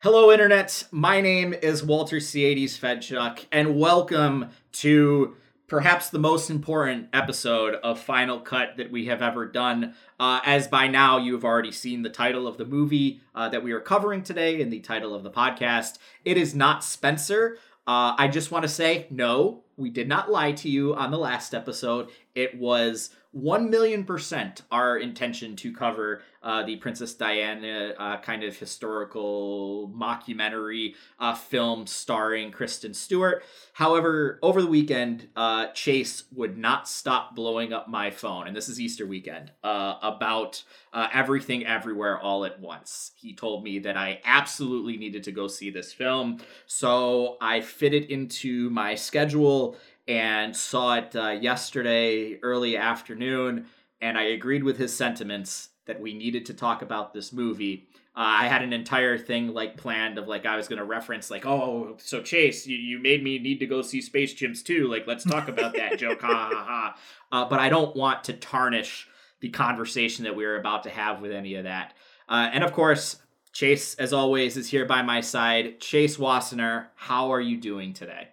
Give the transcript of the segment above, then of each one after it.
Hello, Internet. My name is Walter Ciades Fedchuk, and welcome to perhaps the most important episode of Final Cut that we have ever done. Uh, as by now, you have already seen the title of the movie uh, that we are covering today and the title of the podcast. It is not Spencer. Uh, I just want to say, no, we did not lie to you on the last episode. It was 1 million percent our intention to cover uh, the Princess Diana uh, kind of historical mockumentary uh, film starring Kristen Stewart. However, over the weekend, uh, Chase would not stop blowing up my phone, and this is Easter weekend, uh, about uh, everything everywhere all at once. He told me that I absolutely needed to go see this film, so I fit it into my schedule and saw it yesterday early afternoon and i agreed with his sentiments that we needed to talk about this movie. Uh, i had an entire thing like planned of like i was going to reference like oh so chase you, you made me need to go see space gyms too like let's talk about that joke ha ha ha uh, but i don't want to tarnish the conversation that we are about to have with any of that. Uh, and of course chase as always is here by my side. Chase wassener how are you doing today?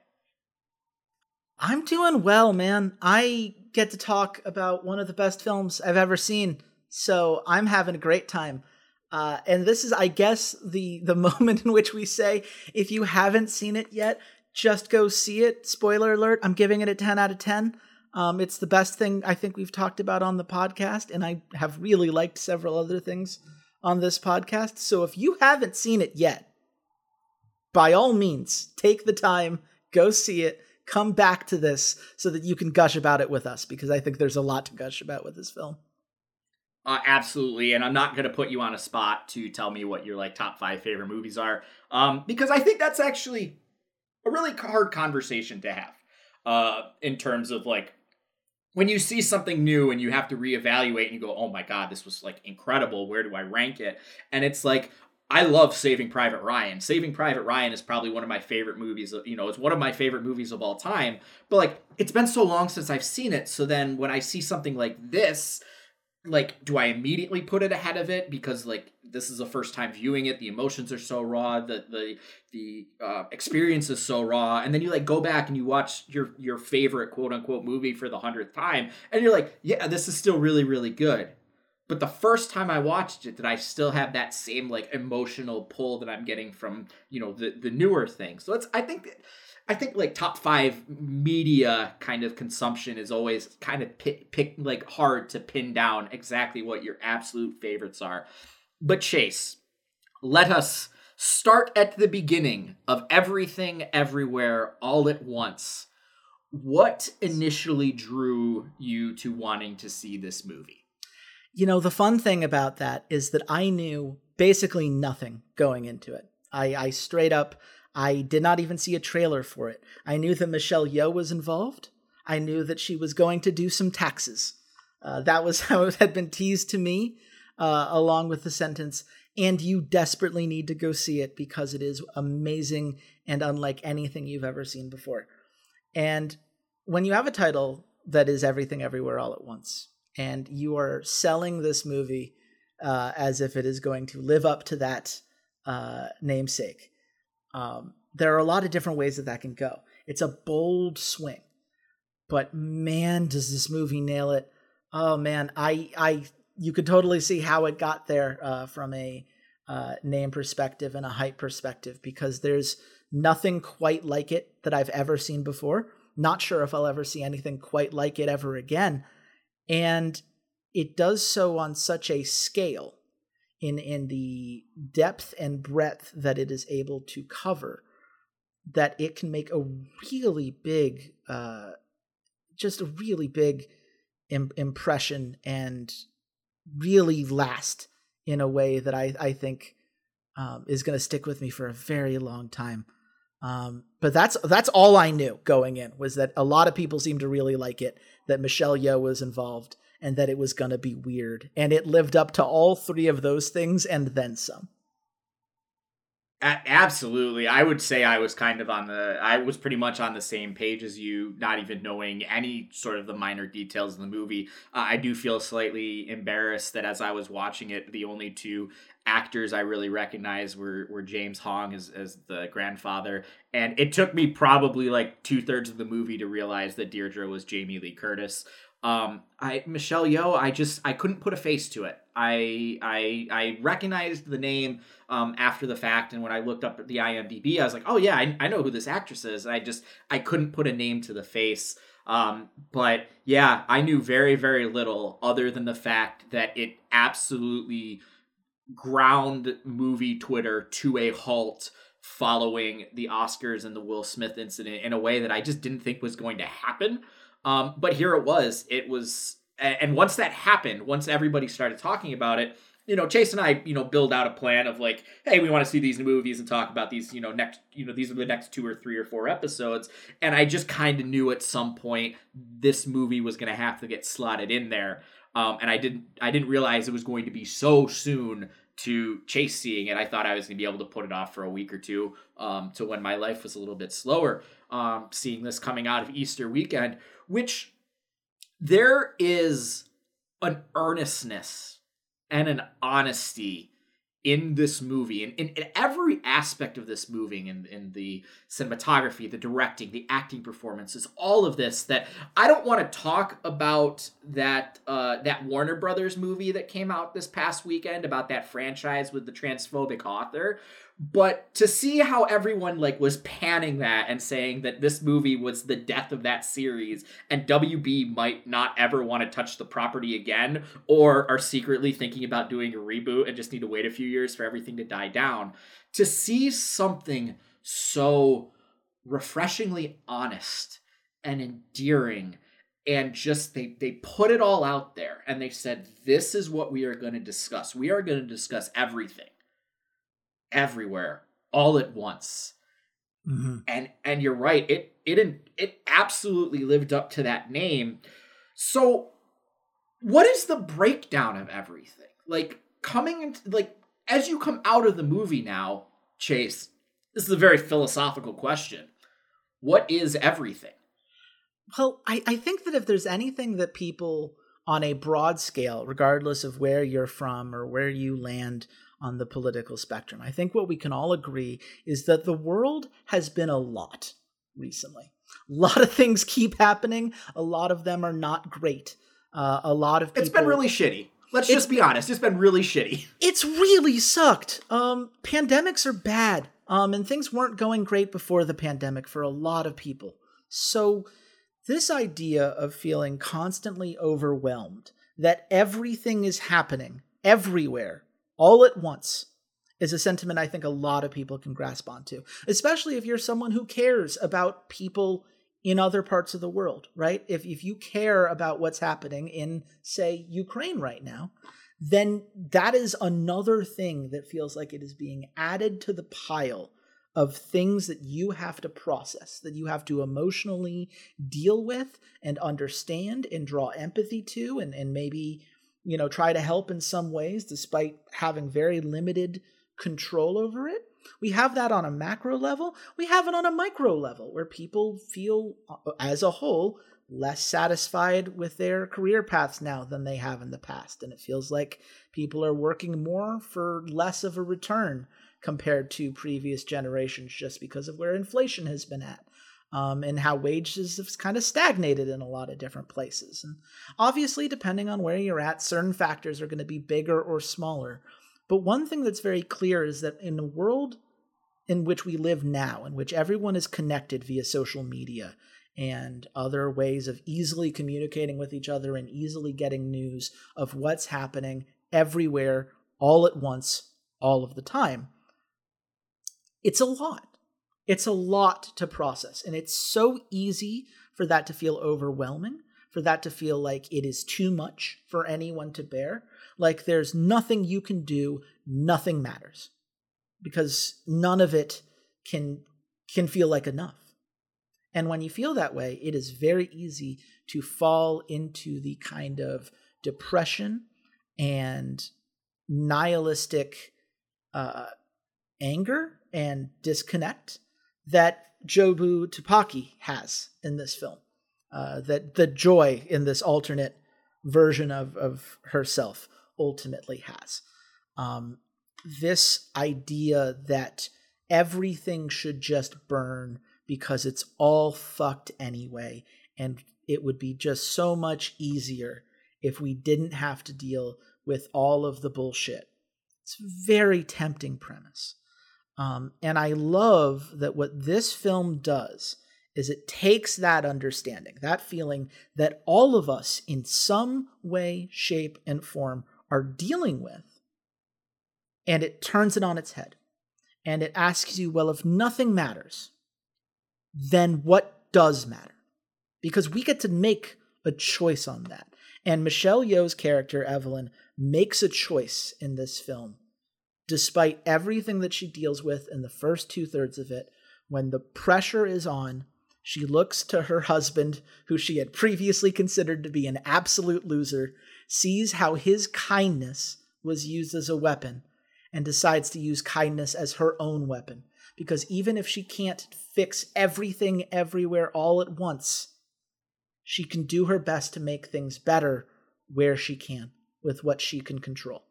I'm doing well, man. I get to talk about one of the best films I've ever seen, so I'm having a great time. Uh, and this is, I guess, the the moment in which we say, if you haven't seen it yet, just go see it. Spoiler alert: I'm giving it a 10 out of 10. Um, it's the best thing I think we've talked about on the podcast, and I have really liked several other things on this podcast. So if you haven't seen it yet, by all means, take the time, go see it come back to this so that you can gush about it with us because I think there's a lot to gush about with this film. Uh, absolutely, and I'm not going to put you on a spot to tell me what your like top five favorite movies are, um, because I think that's actually a really hard conversation to have uh, in terms of like when you see something new and you have to reevaluate and you go, oh my god, this was like incredible. Where do I rank it? And it's like, I love Saving Private Ryan. Saving Private Ryan is probably one of my favorite movies. You know, it's one of my favorite movies of all time. But like, it's been so long since I've seen it. So then when I see something like this, like, do I immediately put it ahead of it because like this is the first time viewing it? The emotions are so raw. The the the uh, experience is so raw. And then you like go back and you watch your your favorite quote unquote movie for the hundredth time, and you're like, yeah, this is still really really good but the first time I watched it, did I still have that same like emotional pull that I'm getting from you know the the newer things? So it's I think I think like top five media kind of consumption is always kind of pick, pick like hard to pin down exactly what your absolute favorites are. But Chase, let us start at the beginning of everything everywhere all at once. What initially drew you to wanting to see this movie? You know, the fun thing about that is that I knew basically nothing going into it. I, I straight up, I did not even see a trailer for it. I knew that Michelle Yeoh was involved. I knew that she was going to do some taxes. Uh, that was how it had been teased to me, uh, along with the sentence, and you desperately need to go see it because it is amazing and unlike anything you've ever seen before. And when you have a title that is everything everywhere all at once, and you are selling this movie uh, as if it is going to live up to that uh, namesake. Um, there are a lot of different ways that that can go. It's a bold swing, but man, does this movie nail it! Oh man, I, I, you could totally see how it got there uh, from a uh, name perspective and a hype perspective because there's nothing quite like it that I've ever seen before. Not sure if I'll ever see anything quite like it ever again and it does so on such a scale in in the depth and breadth that it is able to cover that it can make a really big uh just a really big Im- impression and really last in a way that I I think um, is going to stick with me for a very long time. Um, but that's that's all I knew going in was that a lot of people seemed to really like it. That Michelle Yeoh was involved and that it was to be weird, and it lived up to all three of those things and then some. Absolutely. I would say I was kind of on the I was pretty much on the same page as you, not even knowing any sort of the minor details in the movie. Uh, I do feel slightly embarrassed that as I was watching it, the only two actors I really recognized were were James Hong as as the grandfather, and it took me probably like two thirds of the movie to realize that Deirdre was Jamie Lee Curtis. Um, I Michelle Yeoh, I just I couldn't put a face to it. I I I recognized the name um, after the fact, and when I looked up the IMDb, I was like, oh yeah, I, I know who this actress is. I just I couldn't put a name to the face. Um, but yeah, I knew very very little other than the fact that it absolutely ground movie Twitter to a halt following the Oscars and the Will Smith incident in a way that I just didn't think was going to happen. Um, but here it was. It was, and once that happened, once everybody started talking about it, you know, Chase and I, you know, build out a plan of like, hey, we want to see these movies and talk about these, you know, next, you know, these are the next two or three or four episodes. And I just kind of knew at some point this movie was going to have to get slotted in there. Um, and I didn't, I didn't realize it was going to be so soon to Chase seeing it. I thought I was going to be able to put it off for a week or two um, to when my life was a little bit slower. Um, seeing this coming out of Easter weekend, which there is an earnestness and an honesty in this movie and in, in, every aspect of this movie in, in the cinematography the directing the acting performances all of this that i don't want to talk about that uh, that warner brothers movie that came out this past weekend about that franchise with the transphobic author but to see how everyone like was panning that and saying that this movie was the death of that series and WB might not ever want to touch the property again or are secretly thinking about doing a reboot and just need to wait a few years for everything to die down to see something so refreshingly honest and endearing and just they they put it all out there and they said this is what we are going to discuss. We are going to discuss everything everywhere all at once. Mm-hmm. And and you're right, it it it absolutely lived up to that name. So what is the breakdown of everything? Like coming into like as you come out of the movie now, Chase, this is a very philosophical question. What is everything? Well, I, I think that if there's anything that people on a broad scale, regardless of where you're from or where you land on the political spectrum. I think what we can all agree is that the world has been a lot recently. A lot of things keep happening. A lot of them are not great. Uh, a lot of people. It's been really shitty. Let's just be honest. It's been really shitty. It's really sucked. Um, pandemics are bad. Um, and things weren't going great before the pandemic for a lot of people. So, this idea of feeling constantly overwhelmed, that everything is happening everywhere all at once is a sentiment I think a lot of people can grasp onto, especially if you're someone who cares about people in other parts of the world, right? If, if you care about what's happening in, say, Ukraine right now, then that is another thing that feels like it is being added to the pile of things that you have to process, that you have to emotionally deal with and understand and draw empathy to, and, and maybe you know, try to help in some ways despite having very limited control over it. We have that on a macro level. We have it on a micro level where people feel, uh, as a whole, less satisfied with their career paths now than they have in the past. And it feels like people are working more for less of a return compared to previous generations just because of where inflation has been at um, and how wages have kind of stagnated in a lot of different places. And obviously, depending on where you're at, certain factors are going to be bigger or smaller. But one thing that's very clear is that in the world in which we live now, in which everyone is connected via social media and other ways of easily communicating with each other and easily getting news of what's happening everywhere, all at once, all of the time, it's a lot it's a lot to process, and it's so easy for that to feel overwhelming, for that to feel like it is too much for anyone to bear. Like there's nothing you can do, nothing matters. Because none of it can can feel like enough. And when you feel that way, it is very easy to fall into the kind of depression and nihilistic uh, anger and disconnect that Jobu Tupaki has in this film. Uh, that the joy in this alternate version of, of herself ultimately has. Um, this idea that everything should just burn because it's all fucked anyway, and it would be just so much easier if we didn't have to deal with all of the bullshit. It's a very tempting premise. Um, and I love that what this film does is it takes that understanding, that feeling that all of us in some way, shape, and form are dealing with, and it turns it on its head. And it asks you, well, if nothing matters, then what does matter? Because we get to make a choice on that. And Michelle Yeoh's character, Evelyn, makes a choice in this film, despite everything that she deals with in the first two thirds of it. When the pressure is on, she looks to her husband, who she had previously considered to be an absolute loser, sees how his kindness was used as a weapon, and decides to use kindness as her own weapon. Because even if she can't fix everything everywhere all at once, she can do her best to make things better where she can with what she can control.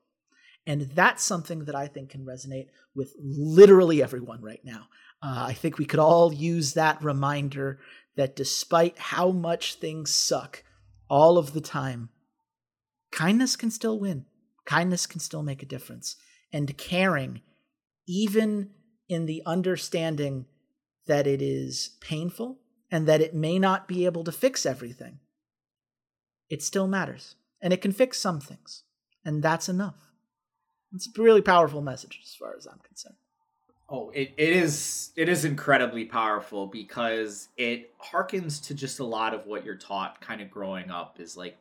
And that's something that I think can resonate with literally everyone right now. Uh, I think we could all use that reminder that despite how much things suck all of the time, kindness can still win. Kindness can still make a difference. And caring, even in the understanding that it is painful and that it may not be able to fix everything, it still matters. And it can fix some things. And that's enough. It's a really powerful message as far as I'm concerned. Oh, it, it is it is incredibly powerful because it harkens to just a lot of what you're taught kind of growing up is like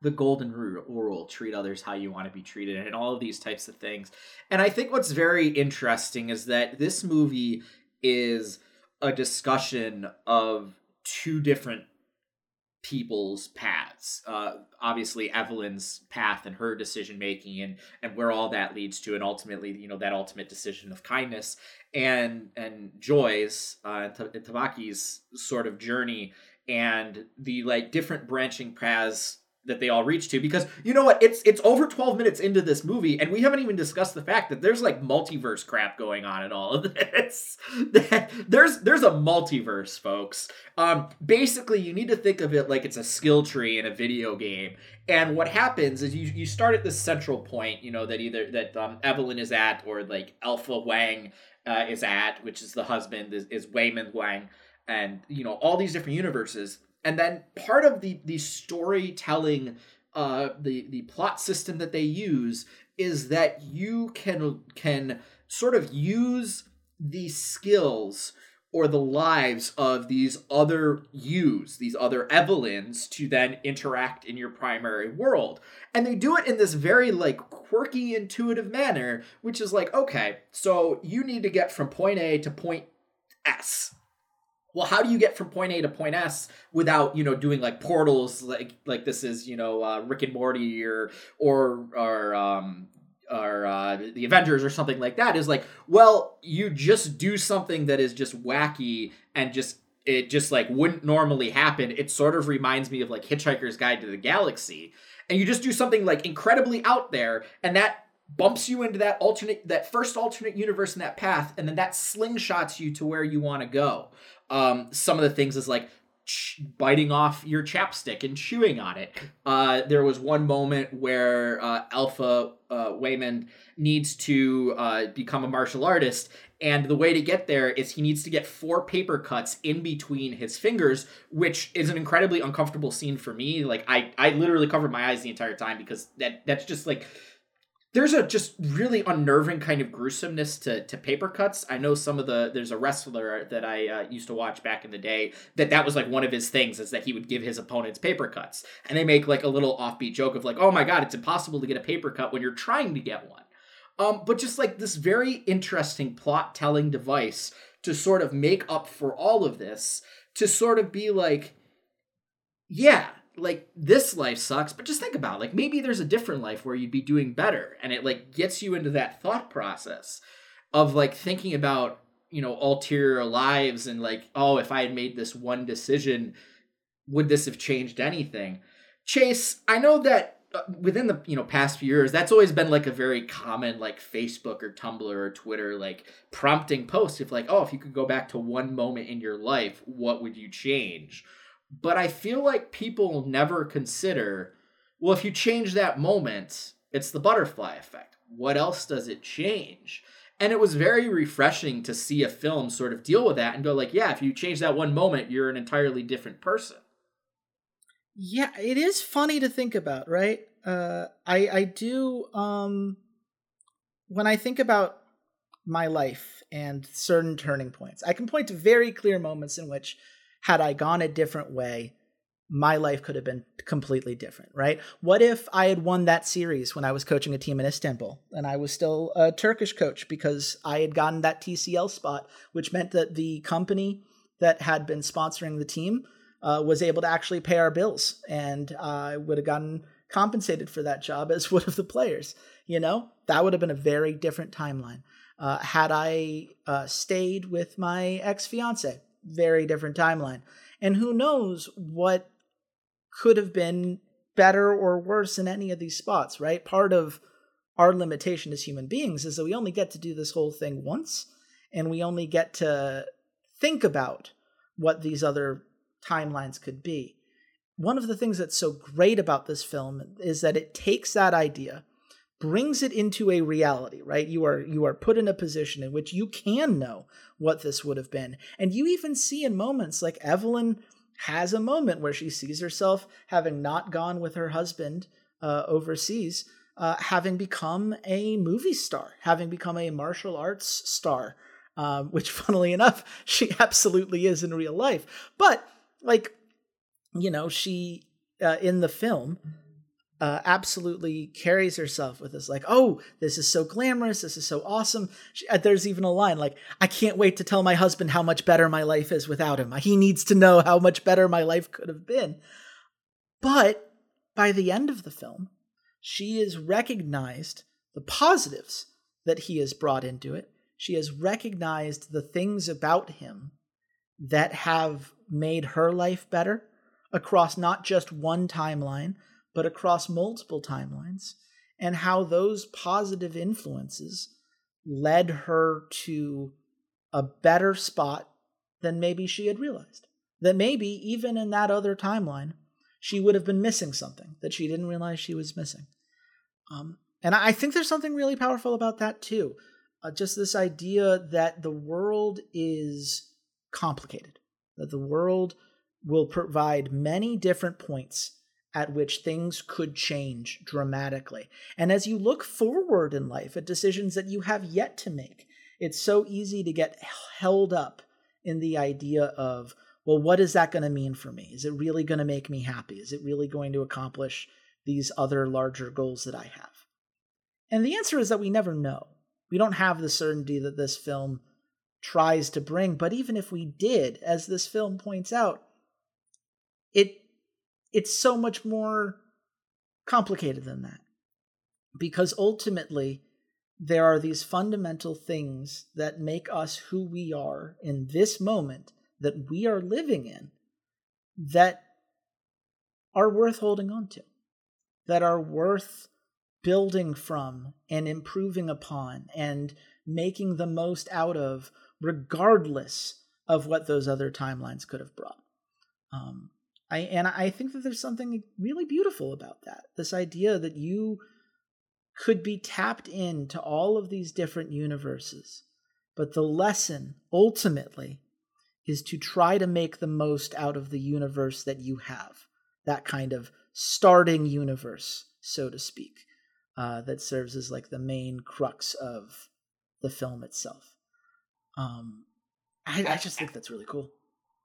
the golden rule treat others how you want to be treated and all of these types of things. And I think what's very interesting is that this movie is a discussion of two different people's paths. Uh, obviously, Evelyn's path and her decision making, and and where all that leads to, and ultimately, you know, that ultimate decision of kindness, and and Joy's uh, and Tupaki's sort of journey, and the like different branching paths that they all reach to because you know what it's it's over 12 minutes into this movie and we haven't even discussed the fact that there's like multiverse crap going on in all of this. There's there's a multiverse folks. Um basically you need to think of it like it's a skill tree in a video game and what happens is you you start at this central point you know that either that um, evelyn is at or like alpha wang uh, is at which is the husband is, is Waymond wang and you know all these different universes and then part of the the storytelling uh the the plot system that they use is that you can can sort of use the skills or the lives of these other yous, these other Evelyns, to then interact in your primary world. And they do it in this very like quirky, intuitive manner, which is like, okay, so you need to get from point A to point S well how do you get from point a to point s without you know doing like portals like like this is you know uh, rick and morty or or or um or uh, the Avengers or something like that is like, well, you just do something that is just wacky and just it just like wouldn't normally happen. It sort of reminds me of like Hitchhiker's Guide to the Galaxy, and you just do something like incredibly out there, and that bumps you into that alternate that first alternate universe in that path, and then that slingshots you to where you want to go. Um, some of the things is like ch- biting off your chapstick and chewing on it. Uh, there was one moment where uh, Alpha uh, Waymond needs to uh, become a martial artist, and the way to get there is he needs to get four paper cuts in between his fingers, which is an incredibly uncomfortable scene for me. Like I, I literally covered my eyes the entire time because that that's just like there's a just really unnerving kind of gruesomeness to, to paper cuts. I know some of the there's a wrestler that I uh, used to watch back in the day that that was like one of his things is that he would give his opponents paper cuts, and they make like a little offbeat joke of like, oh my god, it's impossible to get a paper cut when you're trying to get one. Um, but just like this very interesting plot telling device to sort of make up for all of this, to sort of be like, yeah, like this life sucks but just think about it. like maybe there's a different life where you'd be doing better and it like gets you into that thought process of like thinking about you know ulterior lives and like oh if i had made this one decision would this have changed anything chase i know that uh, within the you know past few years that's always been like a very common like facebook or tumblr or twitter like prompting post if like oh if you could go back to one moment in your life what would you change but i feel like people never consider well if you change that moment it's the butterfly effect. What else does it change? And it was very refreshing to see a film sort of deal with that and go like yeah if you change that one moment you're an entirely different person. Yeah it is funny to think about right? Uh i i do um when i think about my life and certain turning points i can point to very clear moments in which had i gone a different way my life could have been completely different, right? What if I had won that series when I was coaching a team in Istanbul and I was still a Turkish coach because I had gotten that TCL spot, which meant that the company that had been sponsoring the team uh, was able to actually pay our bills and I would have gotten compensated for that job as one of the players. You know, that would have been a very different timeline. Uh, had I uh, stayed with my ex fiance, very different timeline. And who knows what could have been better or worse in any of these spots, right? Part of our limitation as human beings is that we only get to do this whole thing once and we only get to think about what these other timelines could be. One of the things that's so great about this film is that it takes that idea brings it into a reality right you are you are put in a position in which you can know what this would have been and you even see in moments like evelyn has a moment where she sees herself having not gone with her husband uh, overseas, uh, having become a movie star, having become a martial arts star, um, which, funnily enough, she absolutely is in real life. But, like, you know, she, uh, in the film, uh, absolutely carries herself with this like oh this is so glamorous this is so awesome. She, uh, there's even a line like i can't wait to tell my husband how much better my life is without him. He needs to know how much better my life could have been. But by the end of the film she has recognized the positives that he has brought into it. She has recognized the things about him that have made her life better across not just one timeline but across multiple timelines, and how those positive influences led her to a better spot than maybe she had realized. That maybe even in that other timeline, she would have been missing something that she didn't realize she was missing. Um, and I think there's something really powerful about that too. Uh, just this idea that the world is complicated, that the world will provide many different points at which things could change dramatically. And as you look forward in life at decisions that you have yet to make, it's so easy to get held up in the idea of, well, what is that going to mean for me? Is it really going to make me happy? Is it really going to accomplish these other larger goals that I have? And the answer is that we never know. We don't have the certainty that this film tries to bring, but even if we did, as this film points out, it it's so much more complicated than that. Because ultimately, there are these fundamental things that make us who we are in this moment that we are living in that are worth holding on to, that are worth building from and improving upon and making the most out of, regardless of what those other timelines could have brought. Um, I and I think that there's something really beautiful about that. This idea that you could be tapped into all of these different universes. But the lesson ultimately is to try to make the most out of the universe that you have. That kind of starting universe, so to speak, uh, that serves as like the main crux of the film itself. Um, I, I just think that's really cool.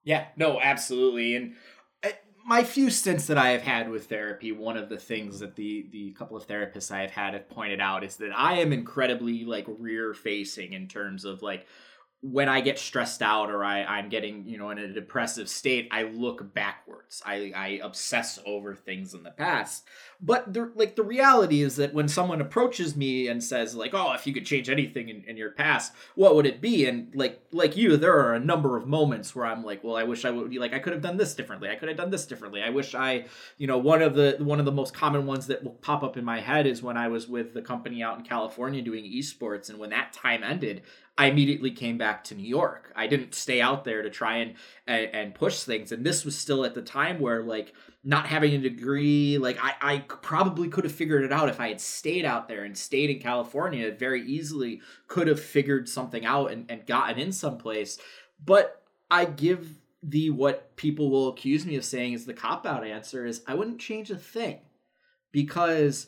Yeah, no, absolutely. And my few stints that I have had with therapy, one of the things that the the couple of therapists I have had have pointed out is that I am incredibly like rear facing in terms of like when I get stressed out or I, I'm getting, you know, in a depressive state, I look backwards. I, I obsess over things in the past. But the, like the reality is that when someone approaches me and says like, "Oh, if you could change anything in, in your past, what would it be?" and like like you, there are a number of moments where I'm like, "Well, I wish I would be like I could have done this differently. I could have done this differently. I wish I, you know, one of the one of the most common ones that will pop up in my head is when I was with the company out in California doing esports, and when that time ended, I immediately came back to New York. I didn't stay out there to try and, and, and push things. And this was still at the time where like not having a degree, like I, I probably could have figured it out if I had stayed out there and stayed in California. Very easily could have figured something out and, and gotten in someplace. But I give the what people will accuse me of saying is the cop out answer is I wouldn't change a thing because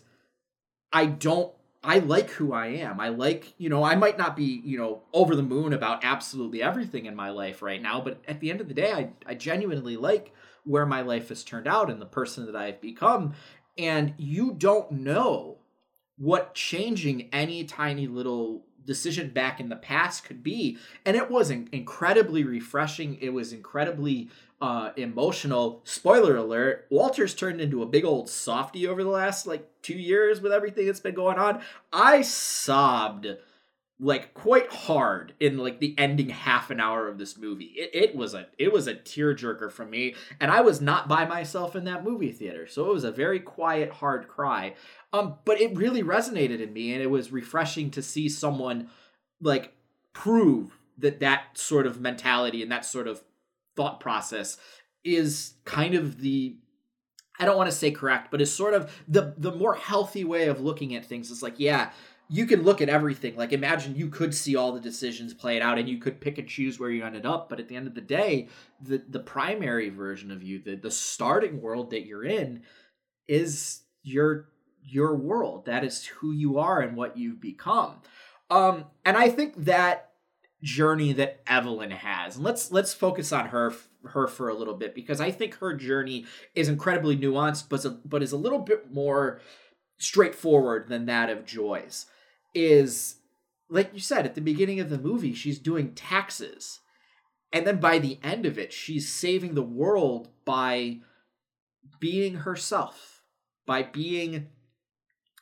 I don't I like who I am. I like, you know, I might not be, you know, over the moon about absolutely everything in my life right now, but at the end of the day, I, I genuinely like where my life has turned out and the person that I've become. And you don't know what changing any tiny little decision back in the past could be. And it was incredibly refreshing. It was incredibly uh, emotional. Spoiler alert: Walter's turned into a big old softy over the last like two years with everything that's been going on. I sobbed like quite hard in like the ending half an hour of this movie. It, it was a it was a tearjerker for me, and I was not by myself in that movie theater, so it was a very quiet, hard cry. Um, but it really resonated in me, and it was refreshing to see someone like prove that that sort of mentality and that sort of thought process is kind of the I don't want to say correct, but is sort of the the more healthy way of looking at things. It's like, yeah, you can look at everything. Like imagine you could see all the decisions played out and you could pick and choose where you ended up, but at the end of the day, the the primary version of you, the the starting world that you're in is your your world. That is who you are and what you've become. Um and I think that journey that Evelyn has. And let's let's focus on her her for a little bit because I think her journey is incredibly nuanced but but is a little bit more straightforward than that of Joy's. Is like you said at the beginning of the movie she's doing taxes. And then by the end of it she's saving the world by being herself, by being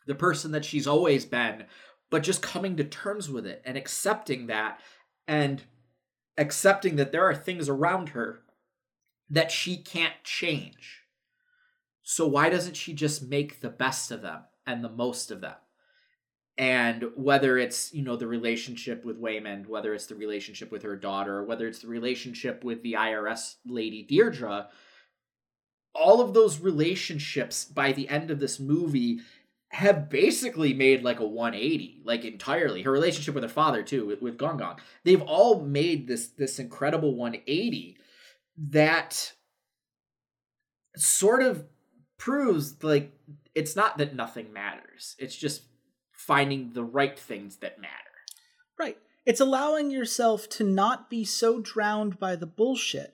the person that she's always been, but just coming to terms with it and accepting that and accepting that there are things around her that she can't change. So why doesn't she just make the best of them and the most of them? And whether it's, you know, the relationship with Waymond, whether it's the relationship with her daughter, whether it's the relationship with the IRS lady Deirdre, all of those relationships by the end of this movie have basically made like a 180 like entirely. Her relationship with her father too with, with gong gong. They've all made this this incredible 180 that sort of proves like it's not that nothing matters. It's just finding the right things that matter. Right. It's allowing yourself to not be so drowned by the bullshit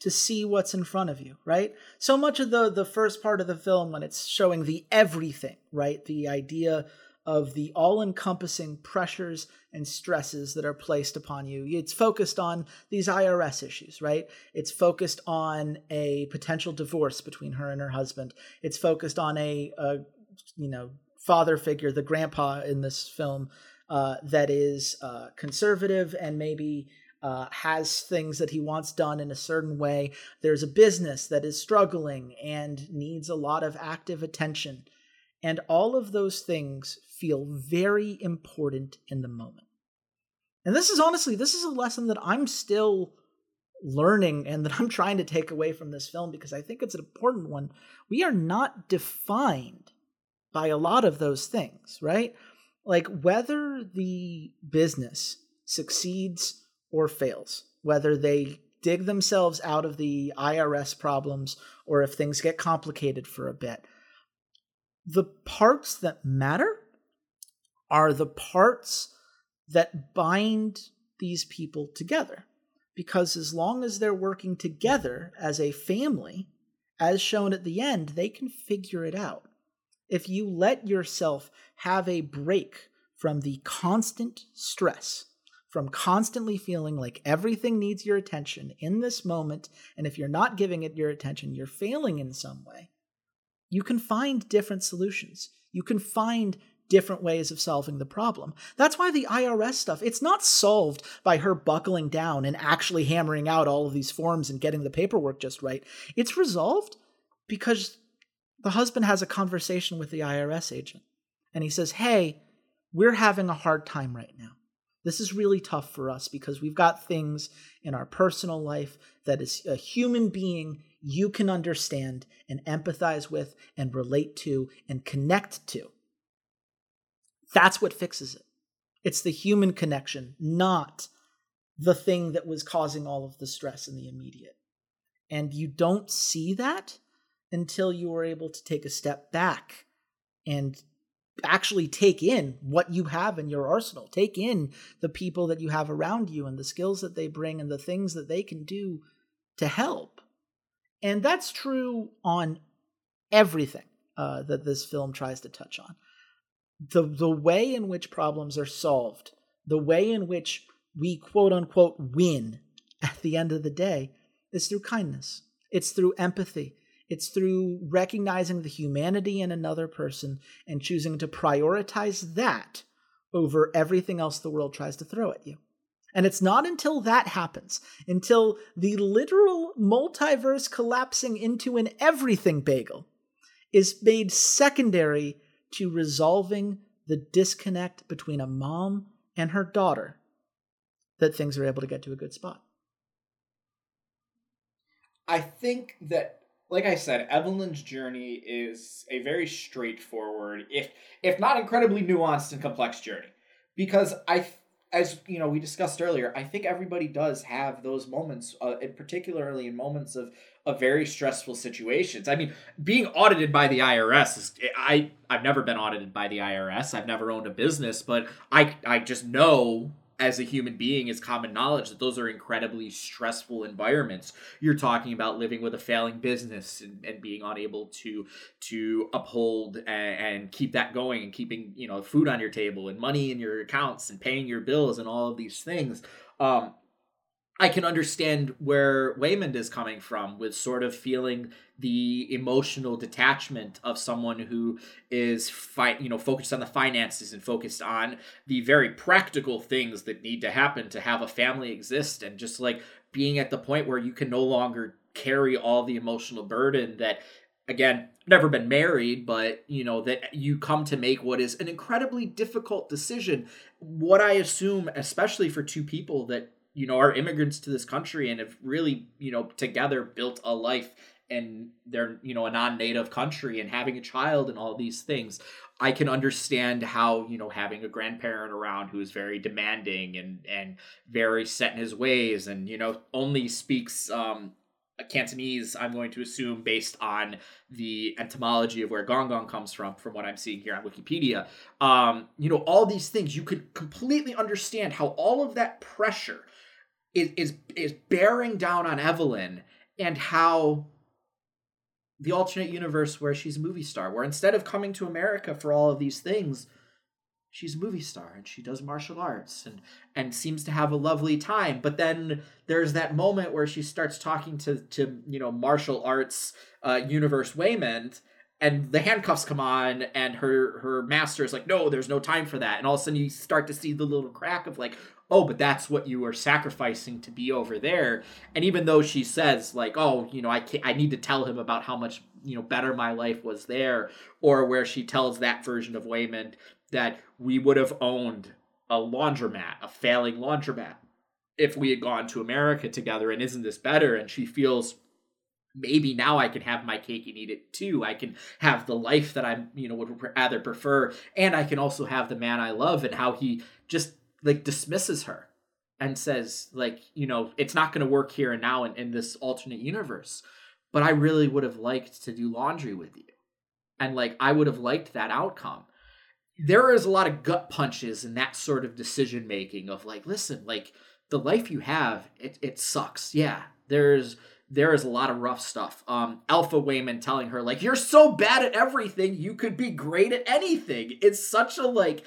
to see what's in front of you, right? So much of the the first part of the film when it's showing the everything, right? The idea of the all-encompassing pressures and stresses that are placed upon you. It's focused on these IRS issues, right? It's focused on a potential divorce between her and her husband. It's focused on a, a you know, father figure, the grandpa in this film, uh, that is uh, conservative and maybe uh, has things that he wants done in a certain way. There's a business that is struggling and needs a lot of active attention. And all of those things feel very important in the moment. And this is honestly, this is a lesson that I'm still learning and that I'm trying to take away from this film because I think it's an important one. We are not defined by a lot of those things, right? Like whether the business succeeds or fails, whether they dig themselves out of the IRS problems or if things get complicated for a bit. The parts that matter are the parts that bind these people together. Because as long as they're working together as a family, as shown at the end, they can figure it out. If you let yourself have a break from the constant stress from constantly feeling like everything needs your attention in this moment, and if you're not giving it your attention, you're failing in some way, you can find different solutions. You can find different ways of solving the problem. That's why the IRS stuff, it's not solved by her buckling down and actually hammering out all of these forms and getting the paperwork just right. It's resolved because the husband has a conversation with the IRS agent and he says, Hey, we're having a hard time right now. This is really tough for us because we've got things in our personal life that as a human being you can understand and empathize with and relate to and connect to. That's what fixes it. It's the human connection, not the thing that was causing all of the stress in the immediate. And you don't see that until you are able to take a step back and actually take in what you have in your arsenal. Take in the people that you have around you and the skills that they bring and the things that they can do to help. And that's true on everything uh, that this film tries to touch on. The, the way in which problems are solved, the way in which we quote unquote win at the end of the day is through kindness. It's through empathy. It's through recognizing the humanity in another person and choosing to prioritize that over everything else the world tries to throw at you. And it's not until that happens, until the literal multiverse collapsing into an everything bagel is made secondary to resolving the disconnect between a mom and her daughter, that things are able to get to a good spot. I think that like I said, Evelyn's journey is a very straightforward, if if not incredibly nuanced and complex journey. Because I, as you know, we discussed earlier, I think everybody does have those moments, uh, and particularly in moments of of very stressful situations. I mean, being audited by the IRS is I I've never been audited by the IRS. I've never owned a business, but I I just know as a human being is common knowledge that those are incredibly stressful environments. You're talking about living with a failing business and, and being unable to to uphold and, and, keep that going and keeping you know food on your table and money in your accounts and paying your bills and all of these things. Um, I can understand where Waymond is coming from with sort of feeling the emotional detachment of someone who is fi- you know focused on the finances and focused on the very practical things that need to happen to have a family exist and just like being at the point where you can no longer carry all the emotional burden that again never been married but you know that you come to make what is an incredibly difficult decision. What i assume especially for two people that you know are immigrants to this country and have really you know together built a life and they're you know a non-native country and having a child and all these things i can understand how you know having a grandparent around who is very demanding and and very set in his ways and you know only speaks um Cantonese, I'm going to assume, based on the etymology of where Gong Gong comes from, from what I'm seeing here on Wikipedia. Um, you know, all these things, you could completely understand how all of that pressure is is is bearing down on Evelyn and how the alternate universe where she's a movie star, where instead of coming to America for all of these things, she's a movie star and she does martial arts and and seems to have a lovely time. But then there's that moment where she starts talking to to you know martial arts uh, universe Waymond and the handcuffs come on and her her master is like no there's no time for that and all of a sudden you start to see the little crack of like oh but that's what you are sacrificing to be over there and even though she says like oh you know i can't, i need to tell him about how much you know better my life was there or where she tells that version of waymond that we would have owned a laundromat a failing laundromat if we had gone to america together and isn't this better and she feels maybe now I can have my cake and eat it too. I can have the life that I, you know, would rather prefer, and I can also have the man I love and how he just like dismisses her and says like, you know, it's not going to work here and now in, in this alternate universe. But I really would have liked to do laundry with you, and like I would have liked that outcome. There is a lot of gut punches in that sort of decision making of like, listen, like the life you have, it it sucks. Yeah, there's there is a lot of rough stuff. Um, Alpha Waymond telling her like, "You're so bad at everything, you could be great at anything." It's such a like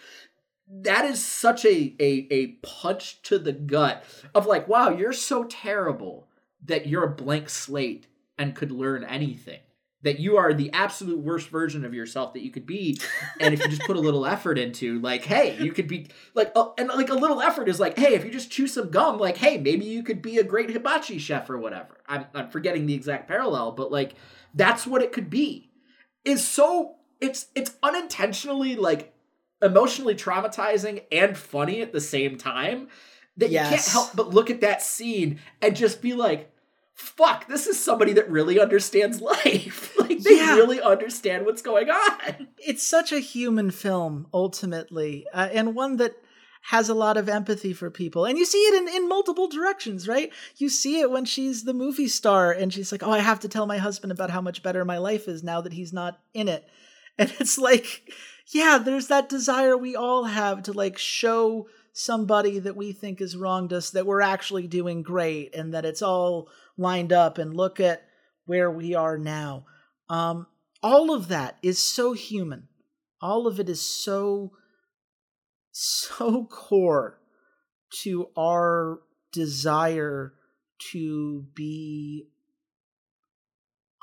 that is such a, a a punch to the gut of like, wow, you're so terrible that you're a blank slate and could learn anything. That you are the absolute worst version of yourself that you could be, and if you just put a little effort into, like, hey, you could be like, uh, and like a little effort is like, hey, if you just chew some gum, like, hey, maybe you could be a great hibachi chef or whatever. I'm I'm forgetting the exact parallel, but like, that's what it could be. Is so it's it's unintentionally like emotionally traumatizing and funny at the same time that yes. you can't help but look at that scene and just be like fuck this is somebody that really understands life. Like they yeah. really understand what's going on. It's such a human film ultimately uh, and one that has a lot of empathy for people. And you see it in, in multiple directions right? You see it when she's the movie star and she's like oh i have to tell my husband about how much better my life is now that he's not in it. And it's like yeah, there's that desire we all have to like show somebody that we think has wronged us that we're actually doing great and that it's all lined up and look at where we are now. Um, all of that is so human. All of it is so, so core to our desire to be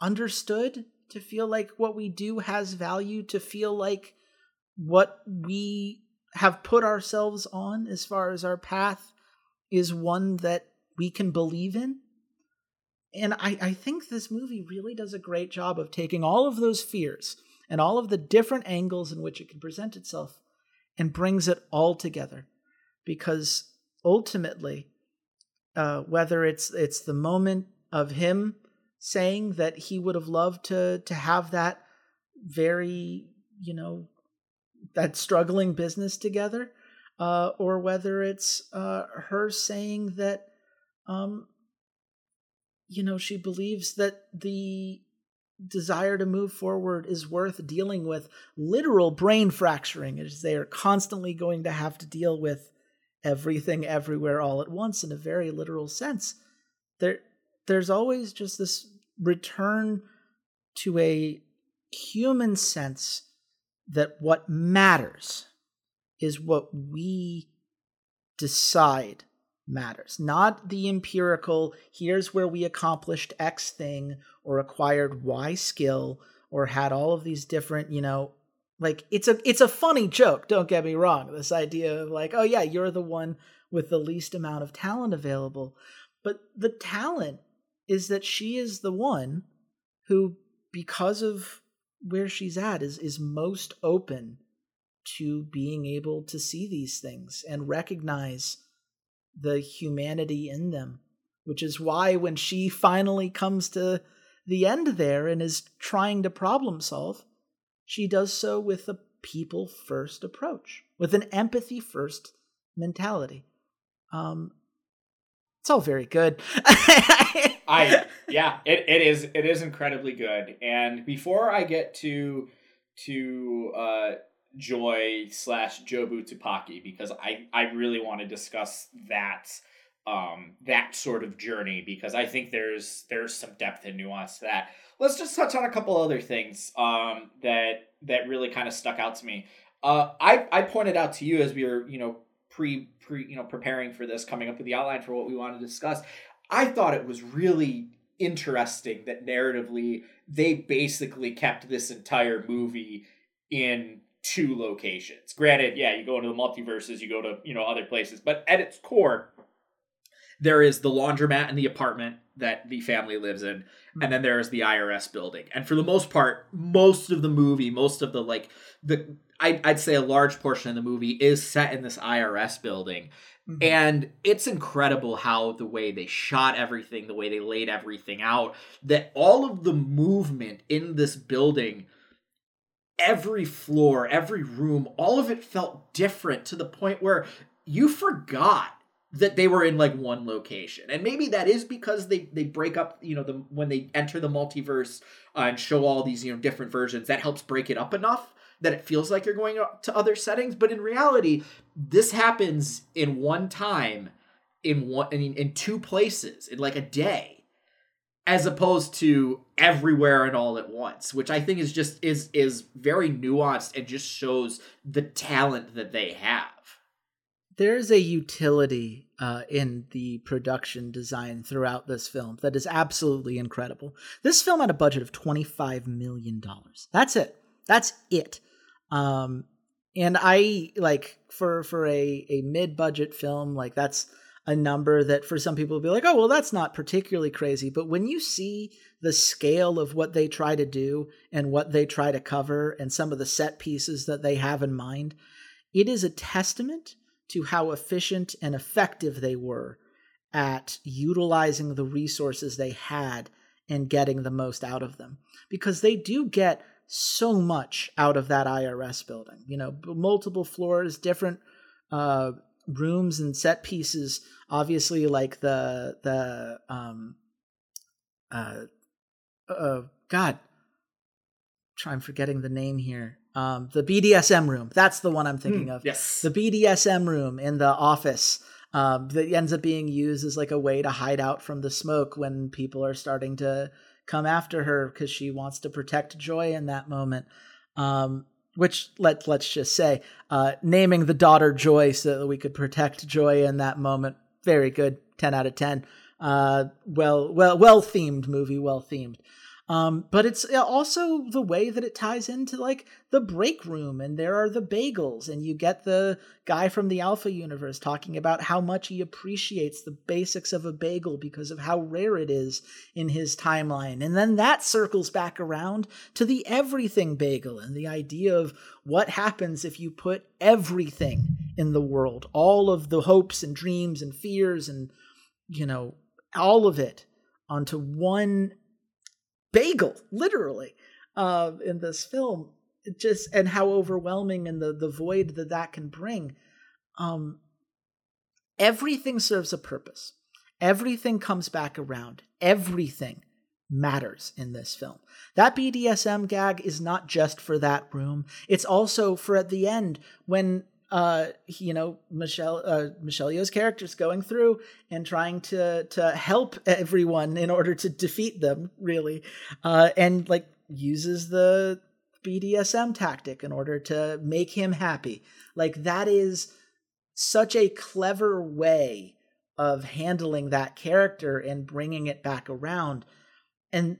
understood, to feel like what we do has value, to feel like what we have put ourselves on as far as our path is one that we can believe in. And I, I think this movie really does a great job of taking all of those fears and all of the different angles in which it can present itself and brings it all together. Because ultimately, uh, whether it's it's the moment of him saying that he would have loved to to have that very you know that struggling business together, uh, or whether it's uh, her saying that, um, you know, she believes that the desire to move forward is worth dealing with literal brain fracturing, as they are constantly going to have to deal with everything everywhere all at once in a very literal sense. There, there's always just this return to a human sense that what matters is what we decide matters, not the empirical, here's where we accomplished X thing or acquired Y skill or had all of these different, you know, like it's a it's a funny joke, don't get me wrong. This idea of like, oh yeah, you're the one with the least amount of talent available. But the talent is that she is the one who because of where she's at is is most open to being able to see these things and recognize the humanity in them which is why when she finally comes to the end there and is trying to problem solve she does so with a people first approach with an empathy first mentality. Um it's all very good I yeah, it, it is it is incredibly good. And before I get to to uh Joy slash Jobu Tupaki, because I I really want to discuss that um that sort of journey because I think there's there's some depth and nuance to that. Let's just touch on a couple other things um that that really kind of stuck out to me. Uh I I pointed out to you as we were, you know, pre pre you know preparing for this coming up with the outline for what we want to discuss I thought it was really interesting that narratively they basically kept this entire movie in two locations. Granted, yeah, you go into the multiverses, you go to, you know, other places, but at its core, there is the laundromat and the apartment that the family lives in, hmm. and then there is the IRS building. And for the most part, most of the movie, most of the like the I, I'd say a large portion of the movie is set in this IRS building. Mm-hmm. And it's incredible how the way they shot everything, the way they laid everything out, that all of the movement in this building, every floor, every room, all of it felt different to the point where you forgot that they were in like one location and maybe that is because they they break up you know the when they enter the multiverse uh, and show all these you know different versions that helps break it up enough that it feels like you're going to other settings but in reality this happens in one time in one in, in two places in like a day as opposed to everywhere and all at once which i think is just is is very nuanced and just shows the talent that they have there's a utility uh, in the production design throughout this film that is absolutely incredible. This film had a budget of $25 million. That's it. That's it. Um, and I like for for a a mid budget film like that's a number that for some people will be like, oh well, that's not particularly crazy. But when you see the scale of what they try to do and what they try to cover and some of the set pieces that they have in mind, it is a testament to how efficient and effective they were at utilizing the resources they had and getting the most out of them. Because they do get so much out of that IRS building. You know, multiple floors, different uh, rooms and set pieces. Obviously, like the the um, uh, uh, God, I'm forgetting the name here. Um, the BDSM room. That's the one I'm thinking mm, of. Yes. The BDSM room in the office um, that ends up being used as like a way to hide out from the smoke when people are starting to come after her because she wants to protect Joy in that moment. Um, which let let's just say, uh, naming the daughter Joy so that we could protect Joy in that moment. Very good, ten out of ten. Uh, well, well, well themed movie, well themed. Um, but it's uh, also the way that it ties into like the break room, and there are the bagels, and you get the guy from the Alpha universe talking about how much he appreciates the basics of a bagel because of how rare it is in his timeline. And then that circles back around to the everything bagel and the idea of what happens if you put everything in the world, all of the hopes and dreams and fears and, you know, all of it onto one bagel, literally, uh, in this film. It just and how overwhelming and the the void that that can bring. Um, everything serves a purpose. Everything comes back around. Everything matters in this film. That BDSM gag is not just for that room. It's also for at the end when uh you know Michelle uh Michelle Yeoh's character's going through and trying to to help everyone in order to defeat them really uh and like uses the BDSM tactic in order to make him happy. Like that is such a clever way of handling that character and bringing it back around and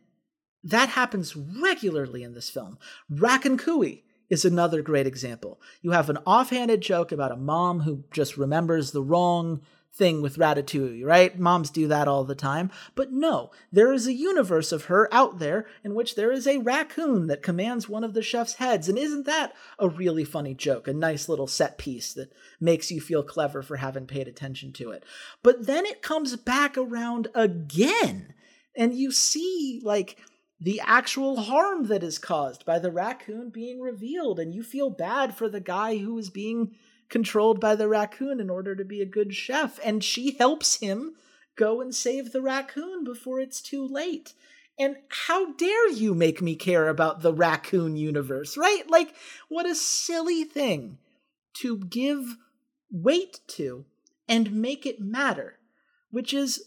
that happens regularly in this film. Raccacoonie is another great example. You have an offhanded joke about a mom who just remembers the wrong thing with Ratatouille, right? Moms do that all the time. But no, there is a universe of her out there in which there is a raccoon that commands one of the chef's heads. And isn't that a really funny joke? A nice little set piece that makes you feel clever for having paid attention to it. But then it comes back around again. And you see, like, the actual harm that is caused by the raccoon being revealed and you feel bad for the guy who is being controlled by the raccoon in order to be a good chef and she helps him go and save the raccoon before it's too late. And how dare you make me care about the raccoon universe right? Like what a silly thing to give weight to and make it matter which is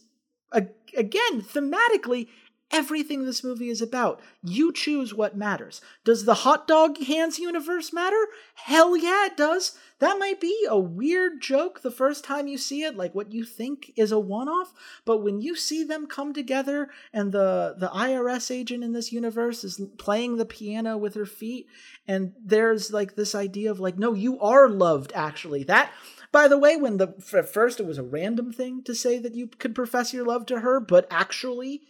again thematically everything this movie is about. You choose what matters. Does the hot dog hands universe matter? Hell yeah, it does. That might be a weird joke the first time you see it, like what you think is a one-off, but when you see them come together and the the IRS agent in this universe is playing the piano with her feet and there's like this idea of like no, you are loved actually. That by the way, when the at first it was a random thing to say that you could profess your love to her, but actually